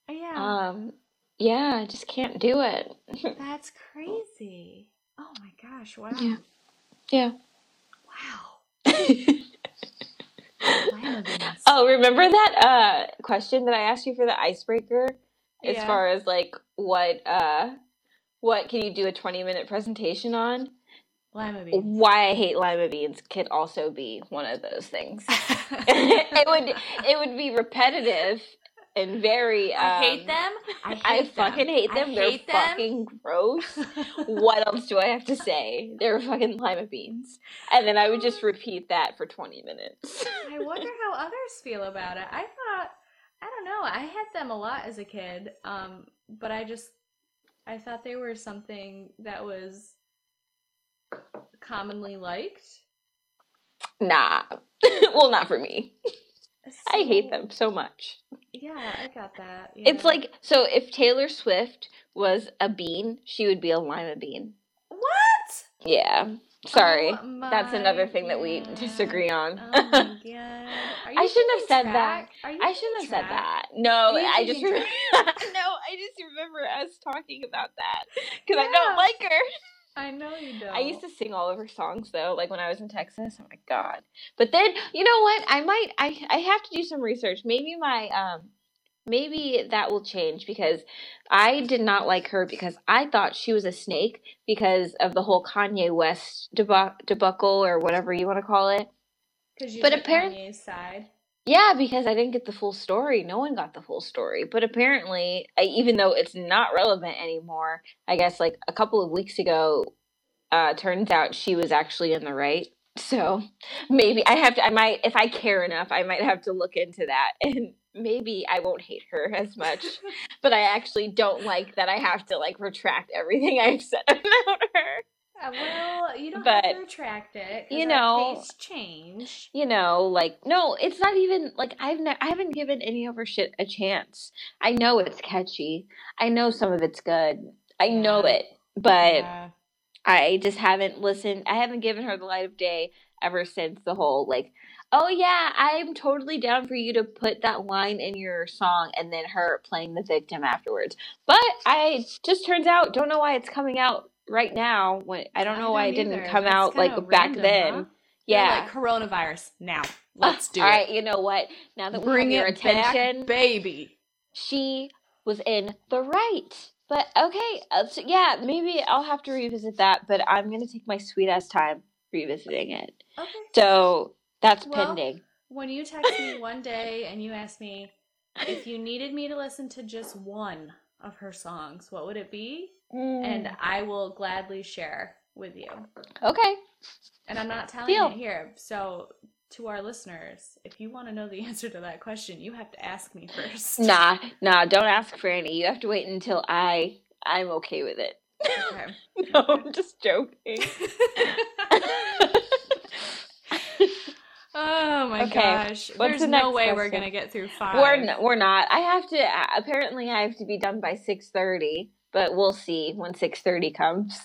Yeah, Um yeah, I just can't do it. that's crazy. Oh my gosh! Wow. Yeah. Yeah. Wow. Oh, remember that uh question that I asked you for the icebreaker? As Yeah. far as like what uh what can you do a 20 minute presentation on? Lima beans. Why I hate lima beans could also be one of those things. it would it would be repetitive and very um, I hate them. I hate I them. fucking hate I them. They're hate them. fucking gross. what else do I have to say? They're fucking lima beans. And then I would just repeat that for 20 minutes. I wonder how others feel about it. I thought, I don't know, I had them a lot as a kid, um, but I just, I thought they were something that was commonly liked. nah. well, not for me. I hate them so much. Yeah, I got that. It's like so if Taylor Swift was a bean, she would be a lima bean. what? Yeah. Sorry. Oh That's another my thing that we disagree on. Oh my god. Are you I shouldn't have said track? You I shouldn't have keeping said that. No, I just remember. no, I just remember us talking about that because I don't like her. I know you don't. I used to sing all of her songs though, like when I was in Texas. Oh my god! But then you know what? I might. I I have to do some research. Maybe my um, maybe that will change because I did not like her because I thought she was a snake because of the whole Kanye West deba- debacle or whatever you want to call it. Because you but took apparent- Kanye's side. Yeah, because I didn't get the full story. No one got the full story. But apparently, I, even though it's not relevant anymore, I guess like a couple of weeks ago, uh, turns out she was actually in the right. So maybe I have to, I might, if I care enough, I might have to look into that and maybe I won't hate her as much. but I actually don't like that I have to like retract everything I've said about her. Uh, well, you don't but, have to retract it. You know, tastes change. You know, like no, it's not even like I've ne- I haven't given any of her shit a chance. I know it's catchy. I know some of it's good. I yeah. know it, but yeah. I just haven't listened. I haven't given her the light of day ever since the whole like, oh yeah, I'm totally down for you to put that line in your song and then her playing the victim afterwards. But I just turns out don't know why it's coming out right now. When I don't know I why it didn't come That's out like back then. Huh? Yeah, like coronavirus. Now let's do All it. All right, you know what? Now that we have your attention, back, baby. She was in the right. But okay, uh, so yeah, maybe I'll have to revisit that, but I'm gonna take my sweet ass time revisiting it. Okay. So that's well, pending. When you text me one day and you ask me if you needed me to listen to just one of her songs, what would it be? Mm. And I will gladly share with you. Okay. And I'm not telling Deal. it here. So to our listeners, if you want to know the answer to that question, you have to ask me first. Nah, nah, don't ask Franny. You have to wait until I I'm okay with it. Okay. no, I'm just joking. oh my okay. gosh! What's There's the no way question? we're gonna get through five. We're n- we're not. I have to. Uh, apparently, I have to be done by six thirty, but we'll see when six thirty comes.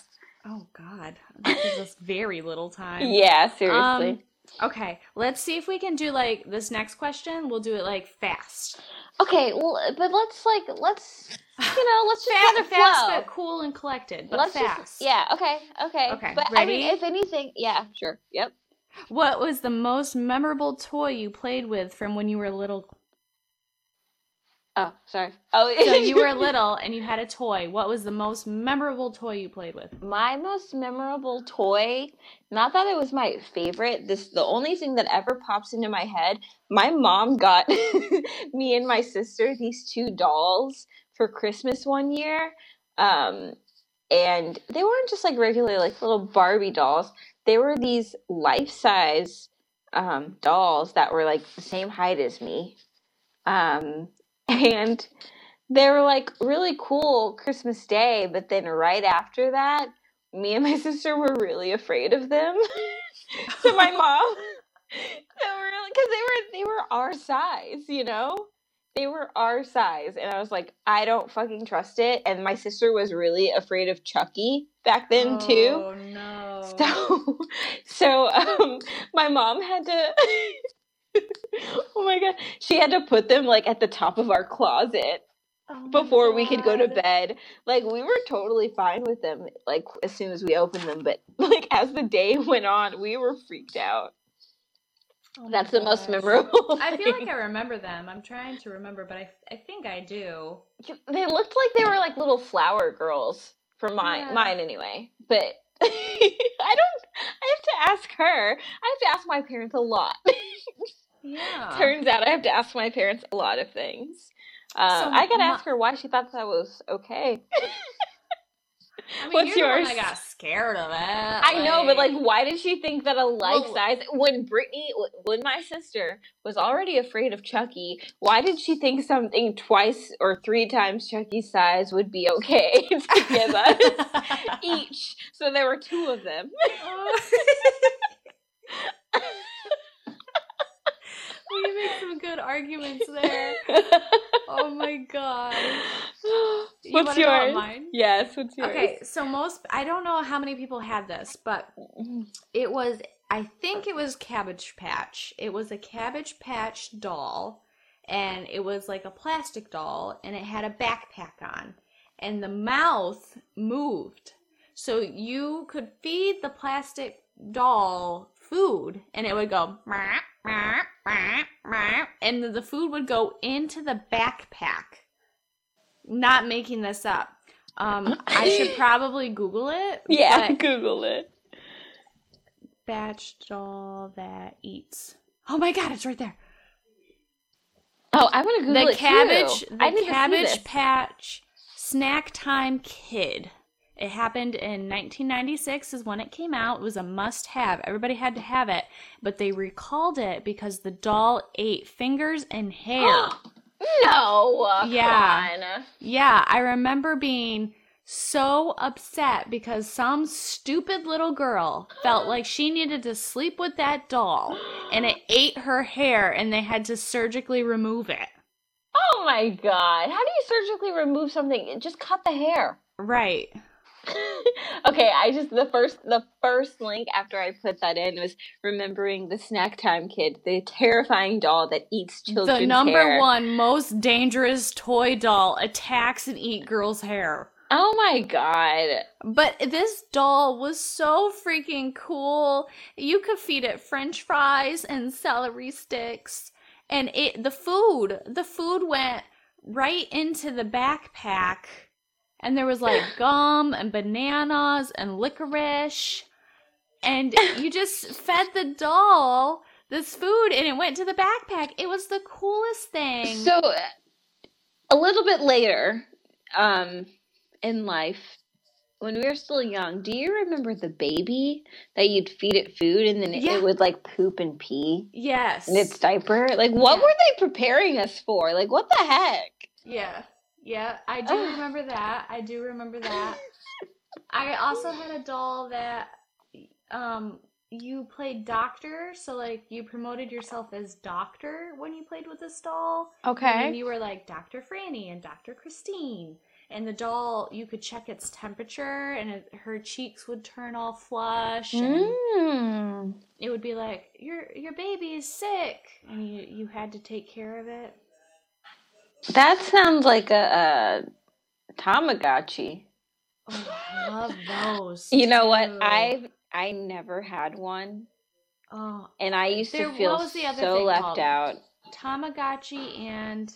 Oh God, that gives us very little time. Yeah, seriously. Um, Okay, let's see if we can do like this next question. We'll do it like fast. Okay, well, but let's like let's you know let's just fast, fast but cool and collected, but let's fast. Just, yeah. Okay. Okay. Okay. But Ready? I mean, if anything, yeah, sure. Yep. What was the most memorable toy you played with from when you were little? Oh, sorry. Oh, so you were little and you had a toy. What was the most memorable toy you played with? My most memorable toy, not that it was my favorite. This the only thing that ever pops into my head. My mom got me and my sister these two dolls for Christmas one year. Um, and they weren't just like regular like little Barbie dolls. They were these life-size um, dolls that were like the same height as me. Um, and they were like really cool Christmas Day, but then right after that, me and my sister were really afraid of them. so my mom, they were because they were they were our size, you know. They were our size, and I was like, I don't fucking trust it. And my sister was really afraid of Chucky back then too. Oh no! So, so um, my mom had to oh my god. She had to put them like at the top of our closet oh before we could go to bed. Like we were totally fine with them like as soon as we opened them, but like as the day went on, we were freaked out. Oh That's the most memorable. I feel like I remember them. I'm trying to remember, but I, I think I do. They looked like they were like little flower girls for mine, yeah. mine anyway. But I don't. I have to ask her. I have to ask my parents a lot. Yeah. Turns out I have to ask my parents a lot of things. Uh, so I gotta ask her why she thought that was okay. I mean, What's yours? I got scared of it. I like... know, but like, why did she think that a life size? When Brittany, when my sister was already afraid of Chucky, why did she think something twice or three times Chucky's size would be okay to give us each? So there were two of them. You make some good arguments there. oh my god. You what's yours? Mine? Yes, what's yours? Okay, so most I don't know how many people had this, but it was I think it was Cabbage Patch. It was a Cabbage Patch doll and it was like a plastic doll and it had a backpack on and the mouth moved. So you could feed the plastic doll food and it would go and the food would go into the backpack. Not making this up. Um, I should probably Google it. Yeah, Google it. Patch doll that eats. Oh my god, it's right there. Oh, I want to Google the it cabbage, too. I the see cabbage patch snack time kid. It happened in 1996 is when it came out. It was a must have. Everybody had to have it, but they recalled it because the doll ate fingers and hair. no. Yeah. yeah, I remember being so upset because some stupid little girl felt like she needed to sleep with that doll and it ate her hair and they had to surgically remove it. Oh my god. How do you surgically remove something? Just cut the hair. Right. okay, I just the first the first link after I put that in was remembering the snack time kid, the terrifying doll that eats children's the number hair. one most dangerous toy doll attacks and eat girls' hair. Oh my god. But this doll was so freaking cool. You could feed it french fries and celery sticks. And it the food, the food went right into the backpack. And there was like gum and bananas and licorice. And you just fed the doll this food and it went to the backpack. It was the coolest thing. So a little bit later, um, in life, when we were still young, do you remember the baby that you'd feed it food and then it, Yeah. it would like poop and pee yes. in its diaper? Like, what Yeah. were they preparing us for? Like, what the heck? Yeah, yeah, I do remember that. I do remember that. I also had a doll that um you played doctor, so like you promoted yourself as doctor when you played with this doll. Okay. And you were like Dr. Franny and Dr. Christine. And the doll, you could check its temperature and it, her cheeks would turn all flush and Mm. it would be like your your baby is sick and you you had to take care of it. That sounds like a, a Tamagotchi. Oh, I love those. You know what? too. I've I never had one, Oh, and I used There- to what feel was the other so thing left called? out. Tamagotchi and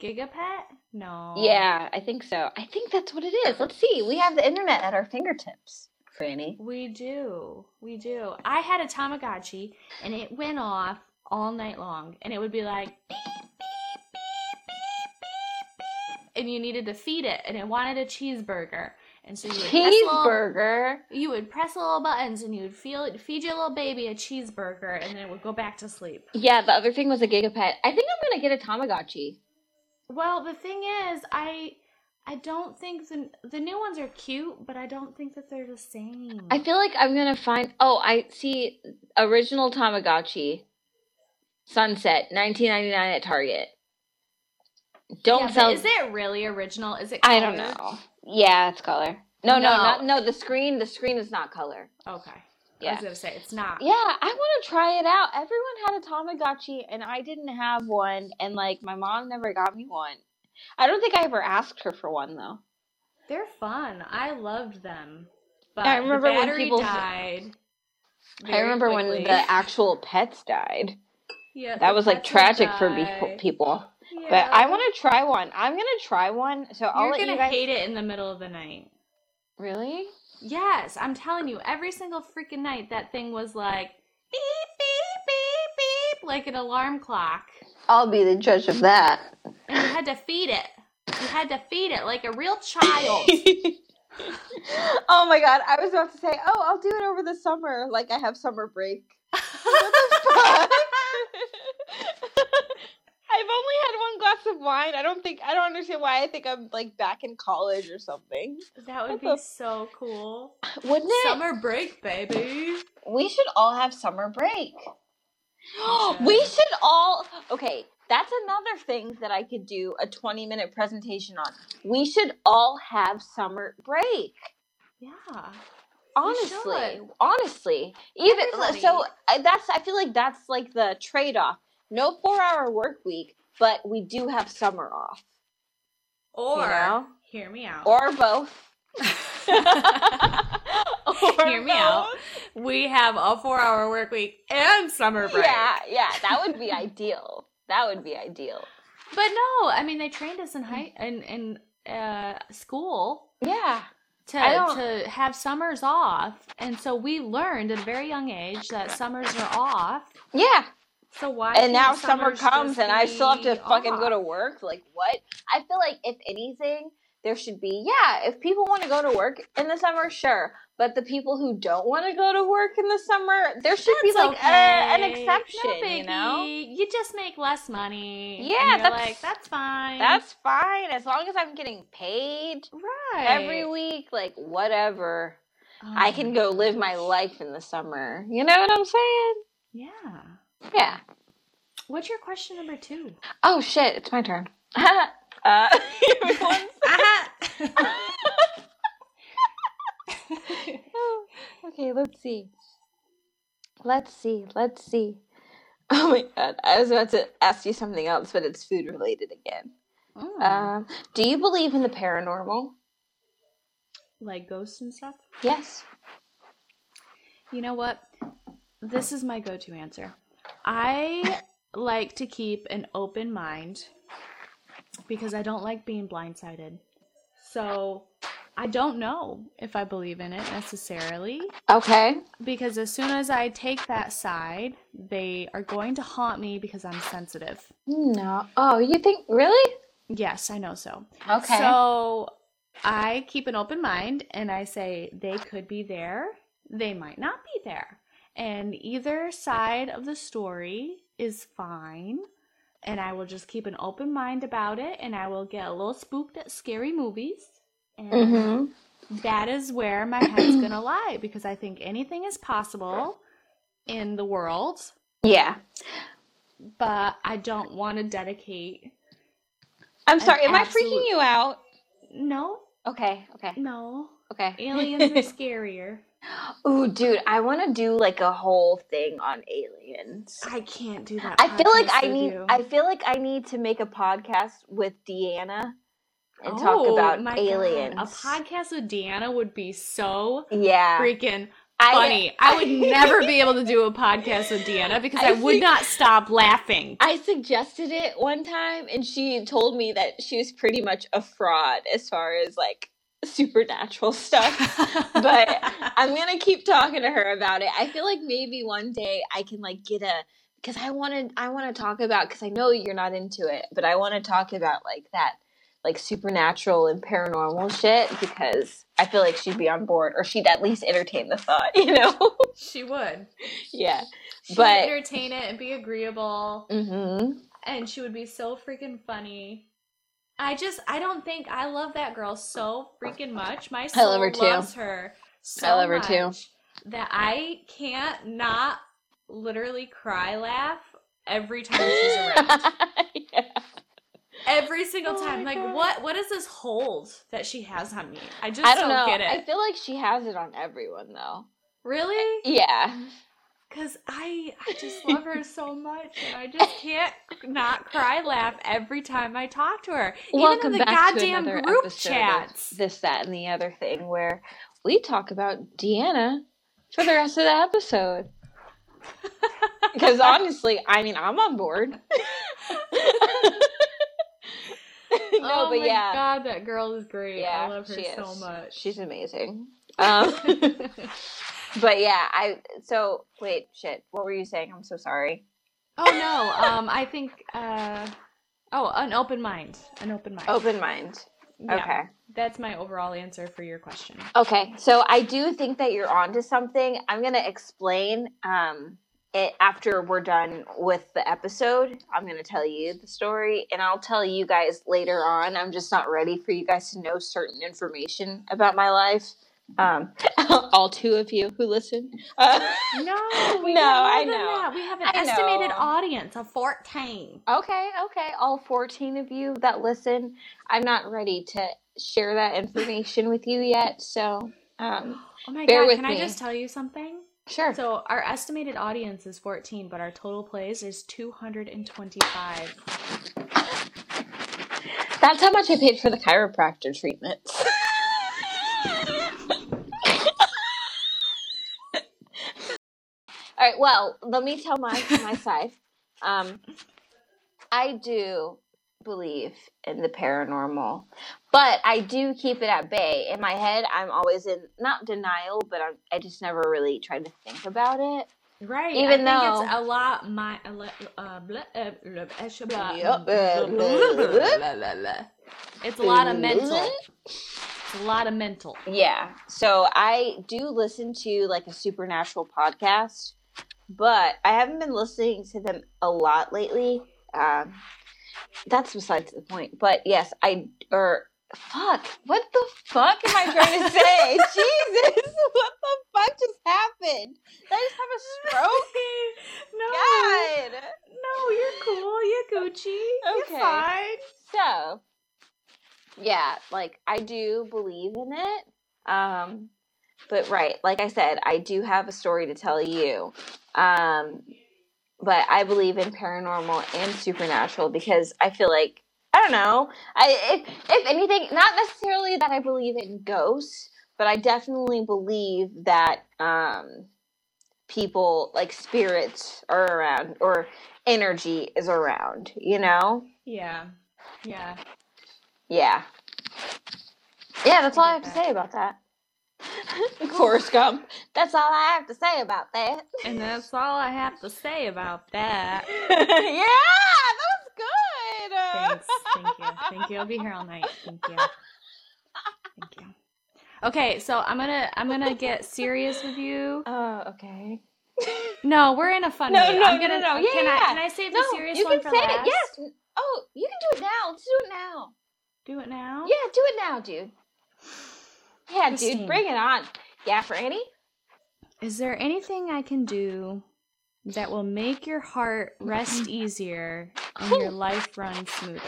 Gigapet? No. Yeah, I think so. I think that's what it is. Let's see. We have the internet at our fingertips, Franny. We do. We do. I had a Tamagotchi and it went off all night long and it would be like And you needed to feed it and it wanted a cheeseburger. And so you would press little, Cheeseburger. you would press the little buttons and you would feel feed your little baby a cheeseburger and then it would go back to sleep. Yeah, the other thing was a Gigapet. I think I'm gonna get a Tamagotchi. Well, the thing is, I I don't think the the new ones are cute, but I don't think that they're the same. I feel like I'm gonna find. Oh, I see. Original Tamagotchi. Sunset, 19.99 at Target. Don't yeah, sell. Is it really original? Is it? I don't know. Yeah, it's color. No, no, No. not no. The screen, the screen is not color. Okay. Yeah. I was gonna say it's not. Yeah, I want to try it out. Everyone had a Tamagotchi, and I didn't have one, and like my mom never got me one. I don't think I ever asked her for one though. They're fun. I loved them. But I remember the when people- died. I remember when the actual pets died. yeah, That was like tragic for people. Yeah. But I want to try one. I'm gonna try one. So I'll You're let gonna you guys. hate it in the middle of the night. Really? Yes, I'm telling you, every single freaking night that thing was like beep beep beep beep like an alarm clock. I'll be the judge of that. And you had to feed it. You had to feed it like a real child. oh my god! I was about to say, oh, I'll do it over the summer, like I have summer break. What the fuck? I've only had one glass of wine. I don't think I don't understand why I think I'm like back in college or something. that would What be so cool. Wouldn't it? Summer break, baby. We should all have summer break. we should all. Okay, that's another thing that I could do a 20 minute presentation on. We should all have summer break. Yeah. Honestly, honestly, even Everybody. so, I- that's I feel like that's like the trade off. No four hour work week, but we do have summer off, Or you know, hear me out. or both. Or Hear me out. we have a four hour work week and summer break. Yeah, yeah, that would be ideal. That would be ideal. But no, I mean they trained us in high in in uh, school Yeah. to to have summers off, and so we learned at a very young age that summers are off. Yeah. So why? and now can't summer summers comes just and I still have to be fucking go to work. Like what? I feel like if anything, there should be yeah. If people want to go to work in the summer, sure. But the people who don't want to go to work in the summer, there should be That's like a, an okay. exception. No you know. You just make less money. and Yeah, you're that's- like that's fine. that's fine as long as I'm getting paid right. every week. Like whatever, Oh I can um, go live my life in the summer. You know what I'm saying? Yeah. Yeah. What's your question number two? Oh shit! It's my turn. uh, everyone's- okay, let's see. Let's see. Let's see. Oh my god, I was about to ask you something else, but it's food related again. Mm. Um, do you believe in the paranormal? like ghosts and stuff. Yes. You know what? This is my go-to answer. I like to keep an open mind because I don't like being blindsided. So I don't know if I believe in it necessarily Okay. because as soon as I take that side, they are going to haunt me because I'm sensitive. No. Oh, you think really? Yes, I know so. Okay. So I keep an open mind and I say they could be there, they might not be there. And either side of the story is fine. And I will just keep an open mind about it and I will get a little spooked at scary movies. And mm-hmm. that is where my head's gonna lie because I think anything is possible in the world, Yeah. but I don't want to dedicate. I'm sorry. Am I freaking you out? No, Okay. Okay. no. Okay. Aliens are scarier. Ooh, dude, I want to do like a whole thing on aliens. I can't do that. I feel like podcast I with need. you. I feel like I need to make a podcast with Deanna and talk Oh, about my God. aliens. A podcast with Deanna would be so Yeah, freaking I- funny. I, would never be able to do a podcast with Deanna because I, I would think- not stop laughing. I suggested it one time, and she told me that she was pretty much a fraud as far as like supernatural stuff. but I'm gonna keep talking to her about it. I feel like maybe one day I can like get a because I want to I want to talk about because I know you're not into it, but I want to talk about like that like supernatural and paranormal shit because I feel like she'd be on board or she'd at least entertain the thought, you know? she would. yeah. She But- would entertain it and be agreeable, Mm-hmm. and she would be so freaking funny. I just, I don't think I love that girl so freaking much. My soul love her too. loves her so I love her too. much that I can't not literally cry laugh every time she's around. yeah. every single Oh time. Like, God. what what is this hold that she has on me? I just I don't know. get it. I feel like she has it on everyone though. really? Yeah. Because I I just love her so much, and I just can't not cry laugh every time I talk to her. Welcome Even in the back goddamn to another group episode chats. this, that, and the other thing, where we talk about Deanna for the rest of the episode. Because honestly, I mean, I'm on board. no, oh but my yeah, god, that girl is great. yeah, I love her so much. She's amazing. Um, but yeah, I. So wait, shit. What were you saying? I'm so sorry. oh no, um, I think uh, oh, an open mind, an open mind. Open mind. Yeah, Okay. that's my overall answer for your question. Okay, so I do think that you're onto something. I'm gonna explain um, it after we're done with the episode. I'm gonna tell you the story, and I'll tell you guys later on. I'm just not ready for you guys to know certain information about my life. Um, all two of you who listen. Uh, No, we No, I know. that. We have an I estimated know. audience of 14. okay, okay, all 14 of you that listen. I'm not ready to share that information with you yet, so um, Oh my Bear god, can me. I just tell you something? sure. So, our estimated audience is 14, but our total plays is 225. That's how much I paid for the chiropractor treatments. All right. Well, let me tell my my side. Um, I do believe in the paranormal, but I do keep it at bay. In my head, I'm always in not denial, but I'm, I just never really try to think about it. Right. Even I though- think it's a lot my uh, blah, uh, blah, uh, blah, uh, sh- blah, Yup. blah, blah, blah, blah, blah, blah, blah. It's a lot of mental. It's a lot of mental. Yeah. So I do listen to like a supernatural podcast, but I haven't been listening to them a lot lately. Um, that's besides the point. But yes, I or fuck. What the fuck am I trying to say? Jesus, what the fuck just happened? Did I just have a stroke? no, God. no, you're cool. You're Gucci. Okay. You're fine. So, yeah, like I do believe in it. Um, but right, like I said, I do have a story to tell you. Um, but I believe in paranormal and supernatural because I feel like I don't know. I if if anything, not necessarily that I believe in ghosts, but I definitely believe that um people like spirits are around or energy is around, you know? Yeah. Yeah. Yeah. Yeah, that's all I have to say about that. Forrest Gump. That's all I have to say about that. And that's all I have to say about that. yeah, that was good. Thanks. Thank you. Thank you. I'll be here all night. Thank you. Thank you. Okay, so I'm gonna I'm gonna get serious with you. Oh, okay. No, we're in a fun No, no, I'm no, gonna, no, no. Yeah, can I yeah. can I save No, the serious you one can for say last? it. Yes. Oh, you can do it now. Let's do it now. Do it now. Yeah, do it now, dude. Yeah, dude, bring it on. Yeah, Franny. Is there anything I can do that will make your heart rest easier and your life run smoother?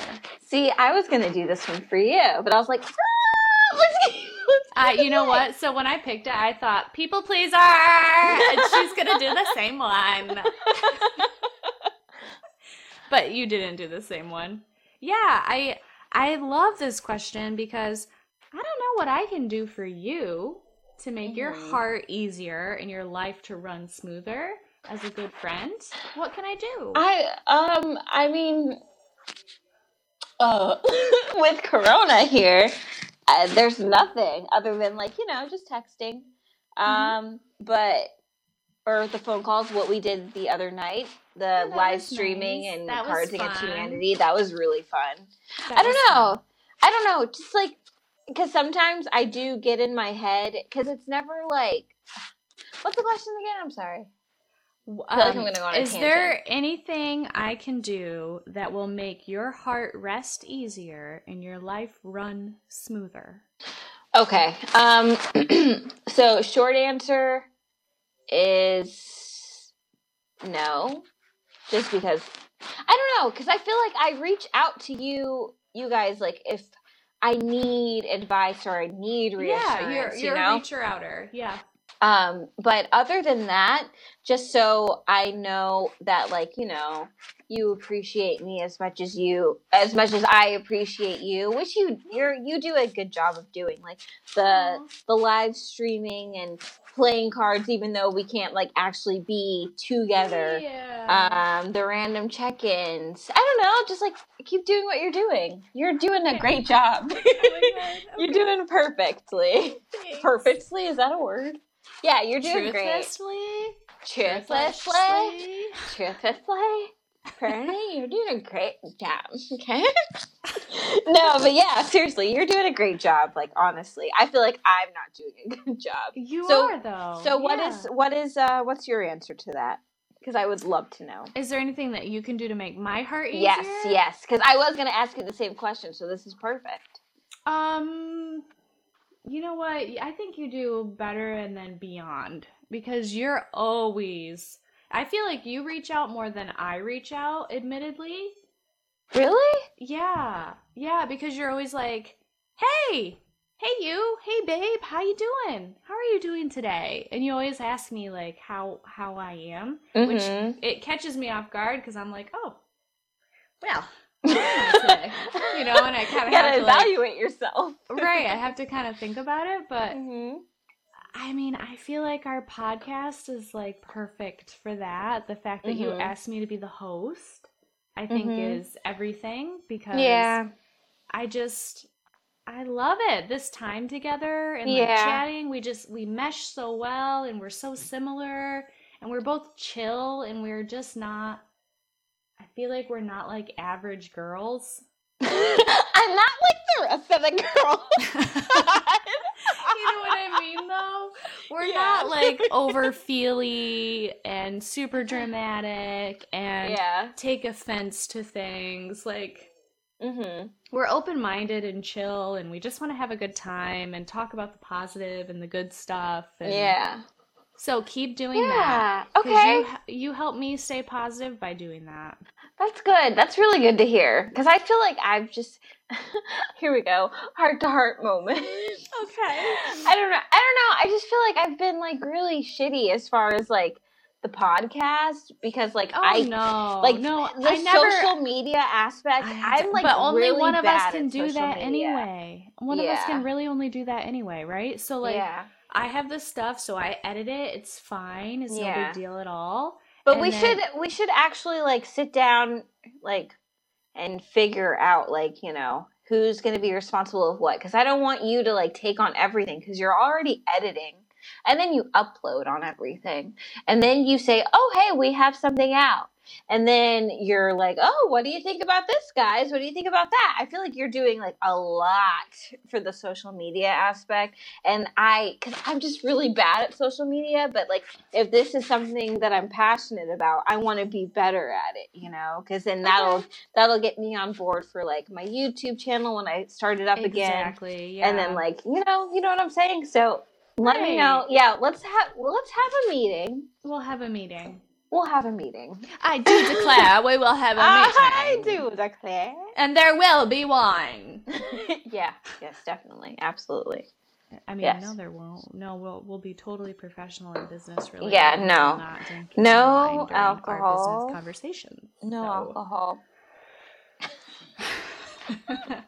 See, I was gonna do this one for you, but I was like, ah, let's, let's Uh, you know what? So when I picked it, I thought people pleaser, and she's gonna do the same one. But you didn't do the same one. Yeah, I I love this question because I don't know what I can do for you to make your Mhm. heart easier and your life to run smoother as a good friend. What can I do? I um I mean uh with corona here uh, there's nothing other than like you know just texting um but or the phone calls what we did the other night the that live streaming nice. and cards against humanity that was really fun That i don't know fun. i don't know just like because sometimes i do get in my head because it's never like what's the question again i'm sorry I feel like I'm Um, gonna go on a is there anything I can do that will make your heart rest easier and your life run smoother? Okay. Um so short answer is no. Just because I don't know, cuz I feel like I reach out to you you guys like if I need advice or I need reassurance, yeah, you're you you're know? a reacher outer. Yeah. Um, but other than that, just so I know that like, you know, you appreciate me as much as you as much as I appreciate you, which you you're you do a good job of doing. Like the Aw. the live streaming and playing cards even though we can't like actually be together. Yeah. Um, the random check-ins. I don't know, just like keep doing what you're doing. You're doing a great job. Oh my God, You're okay, doing perfectly. thanks. Perfectly, is that a word? Yeah, you're doing great. Truthfully. Truthfully, truthfully, Bernie, you're doing a great job. Okay. no, but yeah, seriously, you're doing a great job. Like honestly, I feel like I'm not doing a good job. You So- are though. So what yeah. is what is uh what's your answer to that? Because I would love to know. Is there anything that you can do to make my heart easier? Yes, yes. Because I was gonna ask you the same question, so this is perfect. Um, you know what? I think you do better and then beyond because you're always. I feel like you reach out more than I reach out, admittedly. Really? Yeah, yeah, because you're always like, "Hey, hey, you, hey, babe, how you doing? How are you doing today?" And you always ask me like how how I am, which Mhm. it catches me off guard because I'm like, "Oh, well." Today, You know, and I kind of gotta have to like, evaluate yourself. right i have to kind of think about it but Mhm. i mean i feel like our podcast is like perfect for that the fact that you Mhm. asked me to be the host i think Mhm. is everything because Yeah. i just i love it this time together and like Yeah. chatting we just we mesh so well and we're so similar and we're both chill and we're just not feel like we're not like average girls. I'm not like the rest of the girls. you know what I mean though? We're Yeah. not like over feely and super dramatic and yeah. take offense to things. Like Mhm. we're open minded and chill and we just want to have a good time and talk about the positive and the good stuff. And Yeah. So keep doing that. Okay. You, you help me stay positive by doing that. That's good. That's really good to hear. Because I feel like I've just here we go, heart to heart moment. Okay. I don't know. I don't know. I just feel like I've been like really shitty as far as like the podcast because like Oh I no. like no, the I never social media aspect. I- I'm like, but only really one of us can do that media. anyway. One of us can really only do that anyway, right? So like yeah, I have this stuff, so I edit it. It's fine. It's no big deal at all. But and we then- should we should actually like sit down like and figure out like you know who's going to be responsible of what. Because I don't want you to like take on everything because you're already editing and then you upload on everything. And then you say oh hey we have something out and then you're like oh what do you think about this guys what do you think about that i feel like you're doing like a lot for the social media aspect and i because i'm just really bad at social media but like if this is something that i'm passionate about i want to be better at it you know because then that'll Okay. that'll get me on board for like my youtube channel when i start it up again Exactly. Yeah. and then like you know you know what i'm saying so let me Right. know yeah let's have let's have a meeting we'll have a meeting. We'll have a meeting I do declare we will have a i meeting. I do declare And there will be wine. yeah yes definitely absolutely I mean, Yes. no, there won't. No, we'll we'll be totally professional and business related. Yeah, no. will not drink No wine during Our alcohol. business conversations. no So- alcohol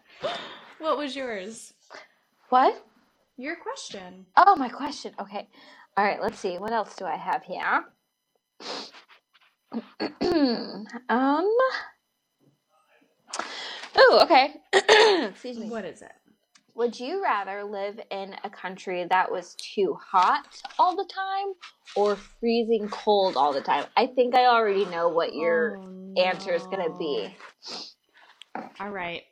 what was yours? what Your question. oh my question okay all right let's see what else do i have here um oh okay excuse me What is it? Would you rather live in a country that was too hot all the time or freezing cold all the time? I think I already know what your Oh, answer is going to be. All right.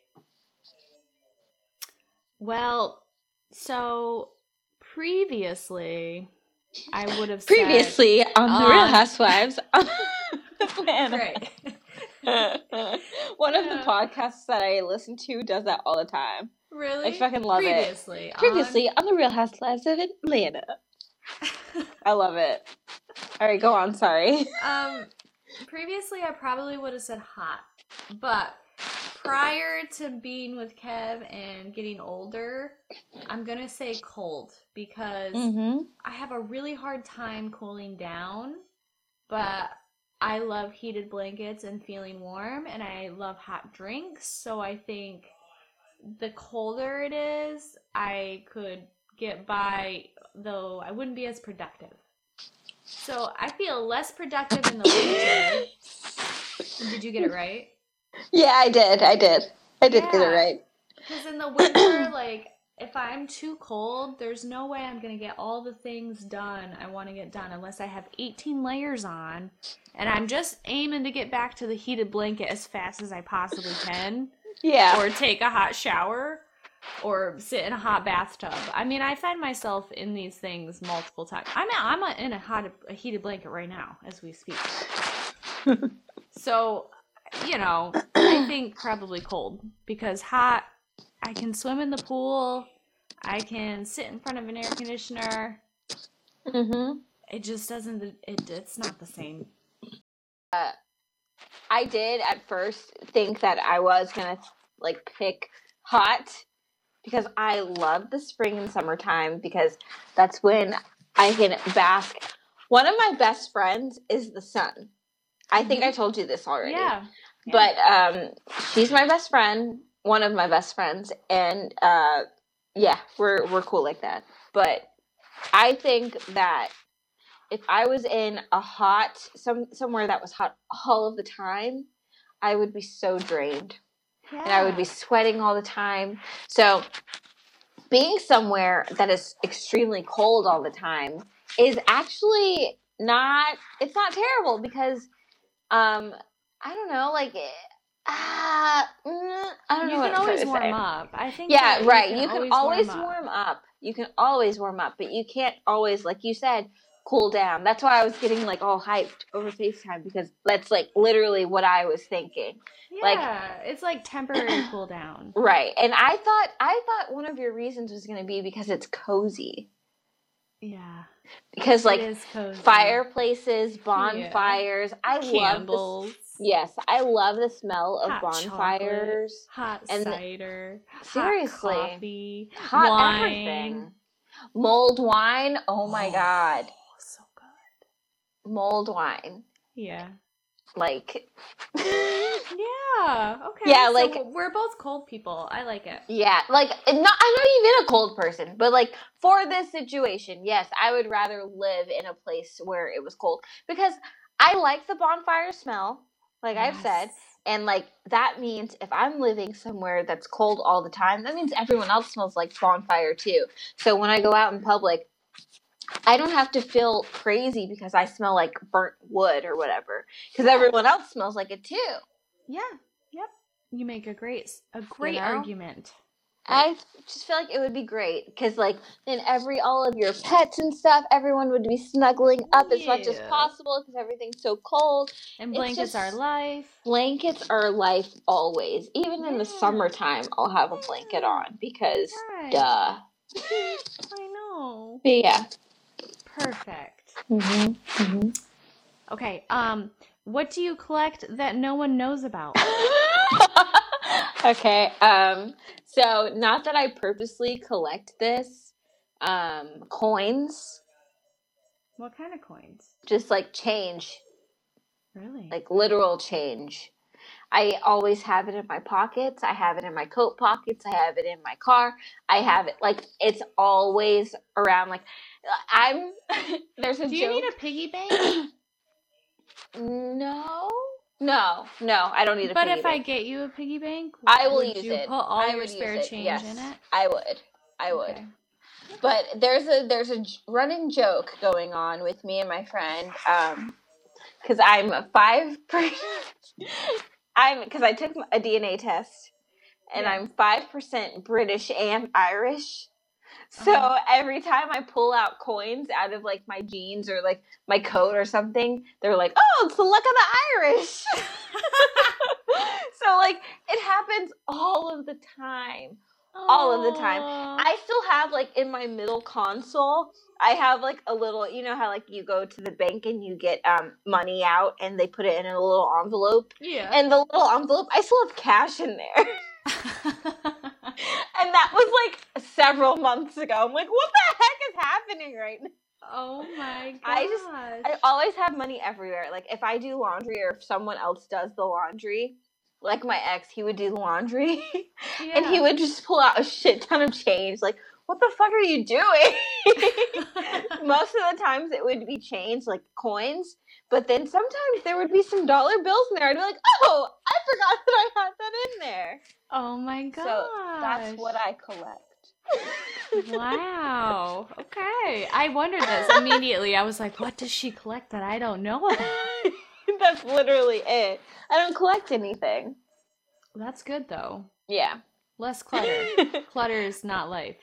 Well, so previously, I would have said Previously on the Real Housewives of Atlanta. Right. One of the podcasts that I listen to does that all the time. Really? I fucking love it. previously, on- Previously on the Real Housewives of Atlanta. I love it. All right, go on. Sorry. um, previously, I probably would have said hot, but prior to being with Kev and getting older, I'm gonna say cold because Mm-hmm. I have a really hard time cooling down, but I love heated blankets and feeling warm, and I love hot drinks. So I think the colder it is, I could get by, though I wouldn't be as productive. So I feel less productive in the winter. Did you get it right? Yeah, I did. I did. I did get it Yeah. right. Because in the winter, like, if I'm too cold, there's no way I'm going to get all the things done I want to get done unless I have 18 layers on. And I'm just aiming to get back to the heated blanket as fast as I possibly can, Yeah. or take a hot shower, or sit in a hot bathtub. I mean, I find myself in these things multiple times. I'm I'm in a hot a heated blanket right now as we speak. So, you know, I think probably cold because hot, I can swim in the pool, I can sit in front of an air conditioner. mm-hmm. It just doesn't. It it's not the same. I did at first think that I was gonna like pick hot because I love the spring and summertime because that's when I can bask. One of my best friends is the sun. I think I told you this already. Yeah. But um, she's my best friend, one of my best friends, and uh, yeah, we're we're cool like that. But I think that if I was in a hot some somewhere that was hot all of the time, I would be so drained and I would be sweating all the time. So being somewhere that is extremely cold all the time is actually not it's not terrible because um I don't know like ah uh, mm, I don't you know. You can always warm say. up. I think. Yeah, that right. You can you can always, always warm, up. warm up. You can always warm up, but you can't always, like you said, cool down. That's why I was getting like all hyped over FaceTime because that's like literally what I was thinking. Yeah, like- it's like temporary cool down. Right. And I thought I thought one of your reasons was going to be because it's cozy. Yeah, Because like it is cozy. fireplaces, bonfires. I love the candles, Yes, I love the smell of Hot bonfires. hot and the- cider, Seriously. hot coffee, Hot wine. everything. Mold wine. Oh my oh, god. Oh, so good. Mold wine. Yeah. Like Yeah. Okay. Yeah, so like- we're both cold people. I like it. Yeah, like not I'm not even a cold person, but like for this situation, yes, I would rather live in a place where it was cold because I like the bonfire smell, like I've said, and like that means if I'm living somewhere that's cold all the time, that means everyone else smells like bonfire too. So when I go out in public, I don't have to feel crazy because I smell like burnt wood or whatever, because everyone else smells like it too. Yeah. Yep. You make a great a great know? argument. I just feel like it would be great because, like, in every all of your pets and stuff, everyone would be snuggling up as much as Yeah. possible because everything's so cold. And It's blankets are just- life. Blankets are life always. Even in the Yeah. summertime, I'll have a blanket on because, Right. duh. I know. But yeah. Perfect. Mm-hmm. Okay. Um, what do you collect that no one knows about? okay. Um. So, not that I purposely collect this. Um, coins, What kind of coins? just like change. Really? like literal change. I always have it in my pockets. I have it in my coat pockets. I have it in my car. I have it like it's always around. Like I'm there's a do you joke. need a piggy bank? no, no, no. I don't need a. Piggy bank. But if I get you a piggy bank, I will use you it. Put all I your would spare change yes. in it. I would. I would. Okay. But there's a there's a running joke going on with me and my friend, um, because I'm a five. I'm because I took a DNA test, and Yeah. I'm five percent British and Irish. So Uh-huh. every time I pull out coins out of like my jeans or like my coat or something, they're like, "Oh, it's the luck of the Irish." so like it happens all of the time all of the time. I still have like in my middle console, I have like a little, you know how like you go to the bank and you get um money out and they put it in a little envelope. yeah. And the little envelope, I still have cash in there. and that was like several months ago. I'm like, what the heck is happening right now? oh my god. I just- I always have money everywhere. Like if I do laundry or if someone else does the laundry, like my ex, he would do the laundry. and he would just pull out a shit ton of change. Like, what the fuck are you doing? Most of the times it would be change, like coins. But then sometimes there would be some dollar bills in there. I'd be like, oh, I forgot that I had that in there. oh my gosh. So that's what I collect. wow. Okay. I wondered this immediately. I was like, what does she collect that I don't know about? that's literally it. I don't collect anything. That's good though. Yeah. Less clutter. clutter is not life.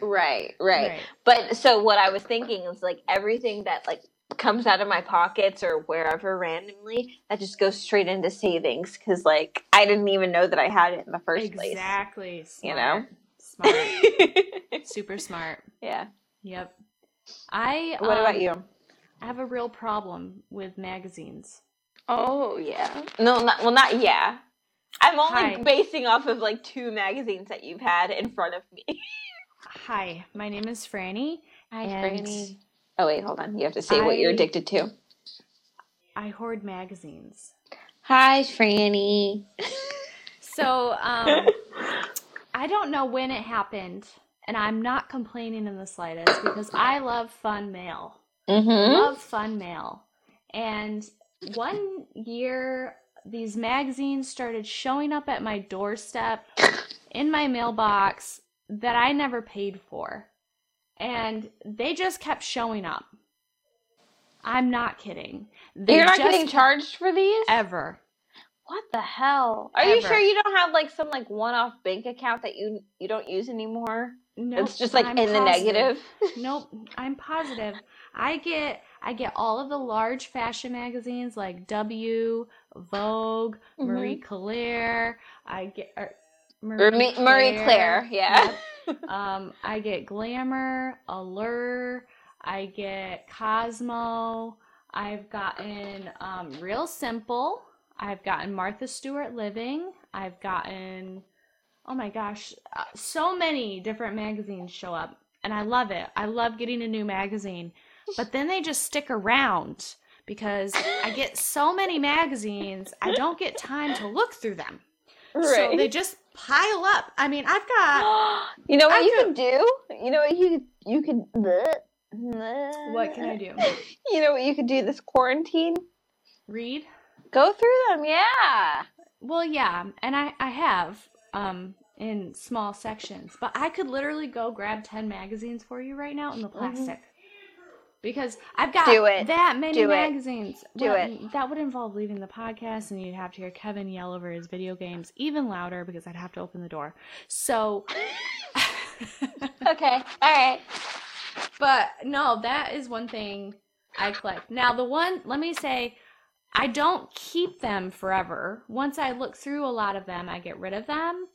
right, right. But so what I was thinking is like everything that like comes out of my pockets or wherever randomly that just goes straight into savings because like I didn't even know that I had it in the first place. Exactly. You know? Smart. Super smart. yeah. Yep. I What about um, you? I have a real problem with magazines. Oh yeah. No, not well, not yeah. I'm only Hi. basing off of like two magazines that you've had in front of me. Hi, my name is Franny. Hi, and Oh wait, hold on. You have to say what you're addicted to. I hoard magazines. Hi, Franny. So, um, I don't know when it happened, and I'm not complaining in the slightest because I love fun mail. mm-hmm. Love fun mail. And one year, these magazines started showing up at my doorstep in my mailbox that I never paid for. And they just kept showing up. I'm not kidding. They You're not getting charged for these? ever. What the hell? Are you sure you don't have like some like one-off bank account that you you don't use anymore? Nope, it's just like I'm in the negative. Nope, I'm positive. I get I get all of the large fashion magazines like W, Vogue, Marie Claire. I get er, Or me- Marie Claire, yeah. Yep. Um, I get Glamour, Allure. I get Cosmo. I've gotten um, Real Simple. I've gotten Martha Stewart Living. I've gotten, oh my gosh, uh, so many different magazines show up. And I love it. I love getting a new magazine. But then they just stick around because I get so many magazines, I don't get time to look through them. So they just pile up. I mean, I've got. you know what I you could- could do? You know what you you could What can I do? You know what you could do this quarantine? Read? Go through them, yeah. Well, yeah, and I I have um in small sections, but I could literally go grab 10 magazines for you right now in the plastic. Because I've got Mm-hmm. Do it. that many Do it. magazines. Do Well, it. That would involve leaving the podcast and you'd have to hear Kevin yell over his video games even louder because I'd have to open the door. So Okay. All right. But no, that is one thing I collect. Now, the one, let me say, I don't keep them forever. Once I look through a lot of them, I get rid of them.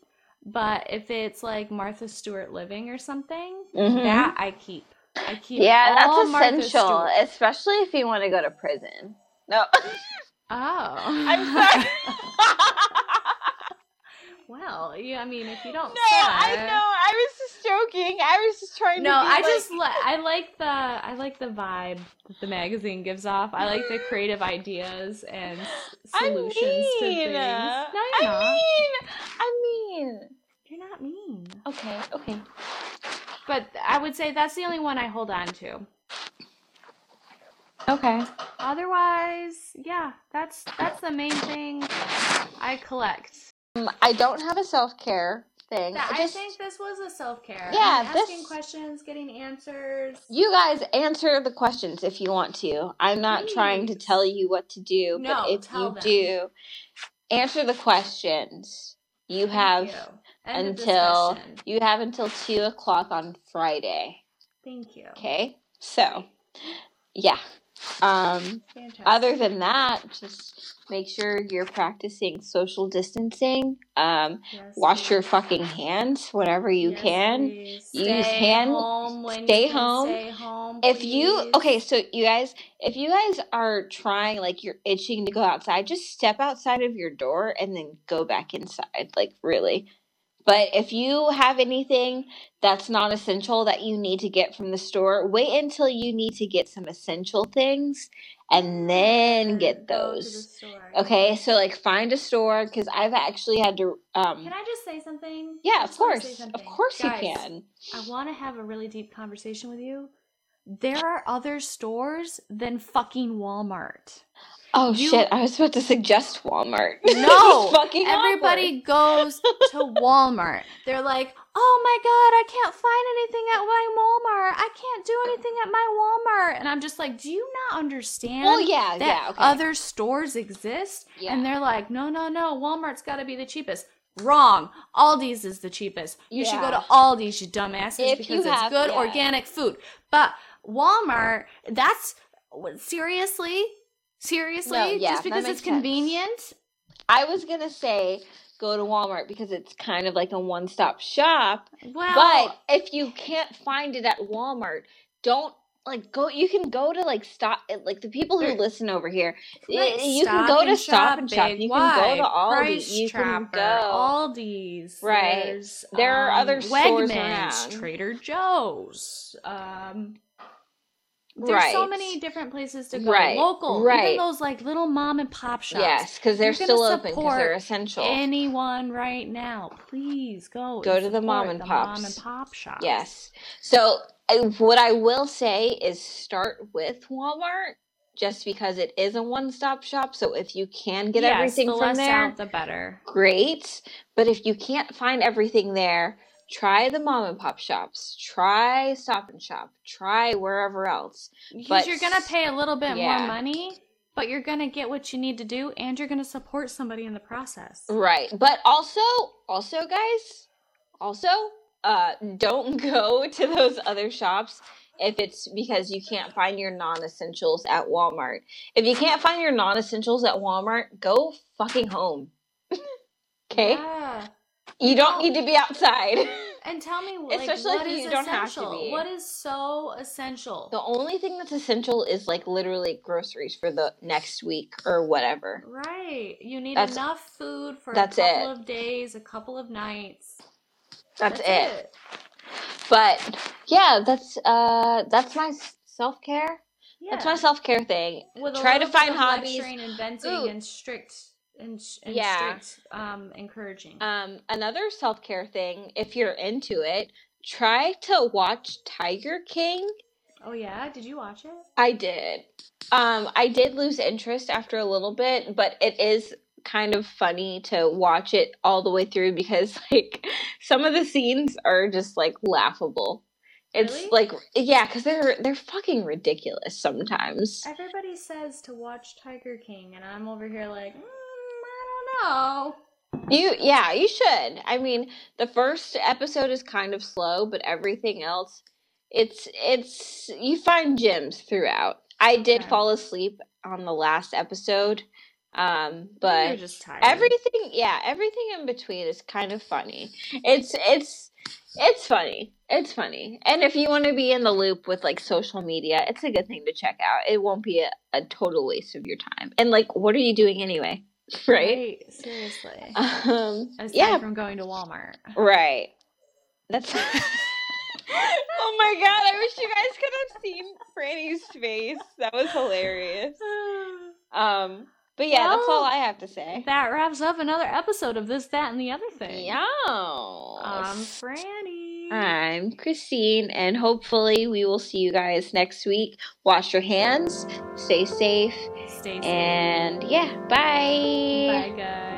But if it's like Martha Stewart Living or something, Mhm. that I keep. I keep Yeah, all that's Martha essential, Stewart. especially if you want to go to prison. No, Oh. I'm sorry. well, yeah, I mean, if you don't No, I say- know. I was just joking. I was just trying No, to. be I like- just li- I like the I like the vibe that the magazine gives off. I like the creative ideas and s- I solutions to mean, things. No, you're I not. mean, I mean. You're not mean. Okay, okay. But I would say that's the only one I hold on to. Okay. Otherwise, yeah, that's that's the main thing I collect. Um, I don't have a self care thing. That- I I think this was a self care. Yeah, asking this- questions, getting answers. you guys answer the questions if you want to. I'm not trying to tell you what to do, No, but if tell you them. do, answer the questions. You Thank have you. End until you have until two o'clock on Friday. Thank you. Okay, so yeah. Um, Fantastic. other than that, just make sure you're practicing social distancing. Um, Yes, wash please. your fucking hands whenever you Yes, can. please. Use Stay hand- home when stay home. Stay home. If you okay, so you guys, if you guys are trying like you're itching to go outside, just step outside of your door and then go back inside. Like really. But if you have anything that's not essential that you need to get from the store, wait until you need to get some essential things and then get Go to the those. store. Okay, so like find a store because I've actually had to um Can I just say something? yeah, of just wanna say course. Of something. course Guys, you can. I want to have a really deep conversation with you. There are other stores than fucking Walmart. Oh You- shit, I was about to suggest Walmart. No, fucking. Everybody goes to Walmart. They're like, "Oh my god, I can't find anything at my Walmart. I can't do anything at my Walmart." And I'm just like, "Do you not understand Well, yeah, that yeah, okay. other stores exist?" Yeah. And they're like, "No, no, no. Walmart's got to be the cheapest." Wrong. Aldi's is the cheapest. You should go to Aldi's, you dumbasses, If because you it's have- good yeah. organic food. But Walmart, that's seriously, seriously, No, yeah, just because it's sense. convenient. I was gonna say go to Walmart because it's kind of like a one stop shop. Well, but if you can't find it at Walmart, don't like go. You can go to like stop. Like the people who listen over here, y- Right, you can go to Stop and Shop. Big You can go to Aldi. You can go. Aldi's. Right. There are um, other stores Wegmans, around. Trader Joe's. Um, there's so many different places to go. Right, Local, right. even those like little mom and pop shops. Yes, because they're still open because they're essential. Anyone right now, please go. Go to the mom and the pops. Mom and pop shops. Yes. So I, what I will say is start with Walmart just because it is a one-stop shop. So if you can get Yes, everything the from less there, out, the better. great. But if you can't find everything there, try the mom and pop shops, try Stop and Shop, try wherever else. Because But you're gonna pay a little bit yeah. more money, but you're gonna get what you need to do, and you're gonna support somebody in the process. Right. But also, also guys, also, uh don't go to those other shops if it's because you can't find your non-essentials at Walmart. If you can't find your non-essentials at Walmart, go fucking home. okay? Yeah. You don't need to be outside. And tell me, like, Especially what if is you don't have to essential? be. What is so essential? the only thing that's essential is like literally groceries for the next week or whatever. Right. You need That's- enough food for that's a couple it. of days, a couple of nights. That's, it. But yeah, that's uh that's my self care. Yeah. That's my self care thing. With a Try to little bit find of hobbies. lecturing and venting Ooh. and strict and, and Yeah. strict um encouraging. Um, another self care thing, if you're into it, try to watch Tiger King. oh yeah, did you watch it? I did. Um, I did lose interest after a little bit, but it is kind of funny to watch it all the way through because like some of the scenes are just like laughable. It's Really? like yeah, because they're they're fucking ridiculous sometimes. Everybody says to watch Tiger King, and I'm over here like, mm, know. You yeah, you should. I mean, the first episode is kind of slow, but everything else it's it's you find gems throughout. I did Okay. fall asleep on the last episode. Um, but you're just tired. everything yeah, everything in between is kind of funny. It's it's it's funny. It's funny. And if you want to be in the loop with like social media, it's a good thing to check out. It won't be a, a total waste of your time. And like what are you doing anyway? Right? Seriously. Um Aside yeah, from going to Walmart. Right. That's. oh my god! I wish you guys could have seen Franny's face. That was hilarious. Um, but yeah, that's all I have to say. That wraps up another episode of this, that, and the other thing. Yeah. I'm Franny. I'm Christine, and hopefully we will see you guys next week. Wash your hands, stay safe, Stay safe. and yeah, bye. Bye, guys.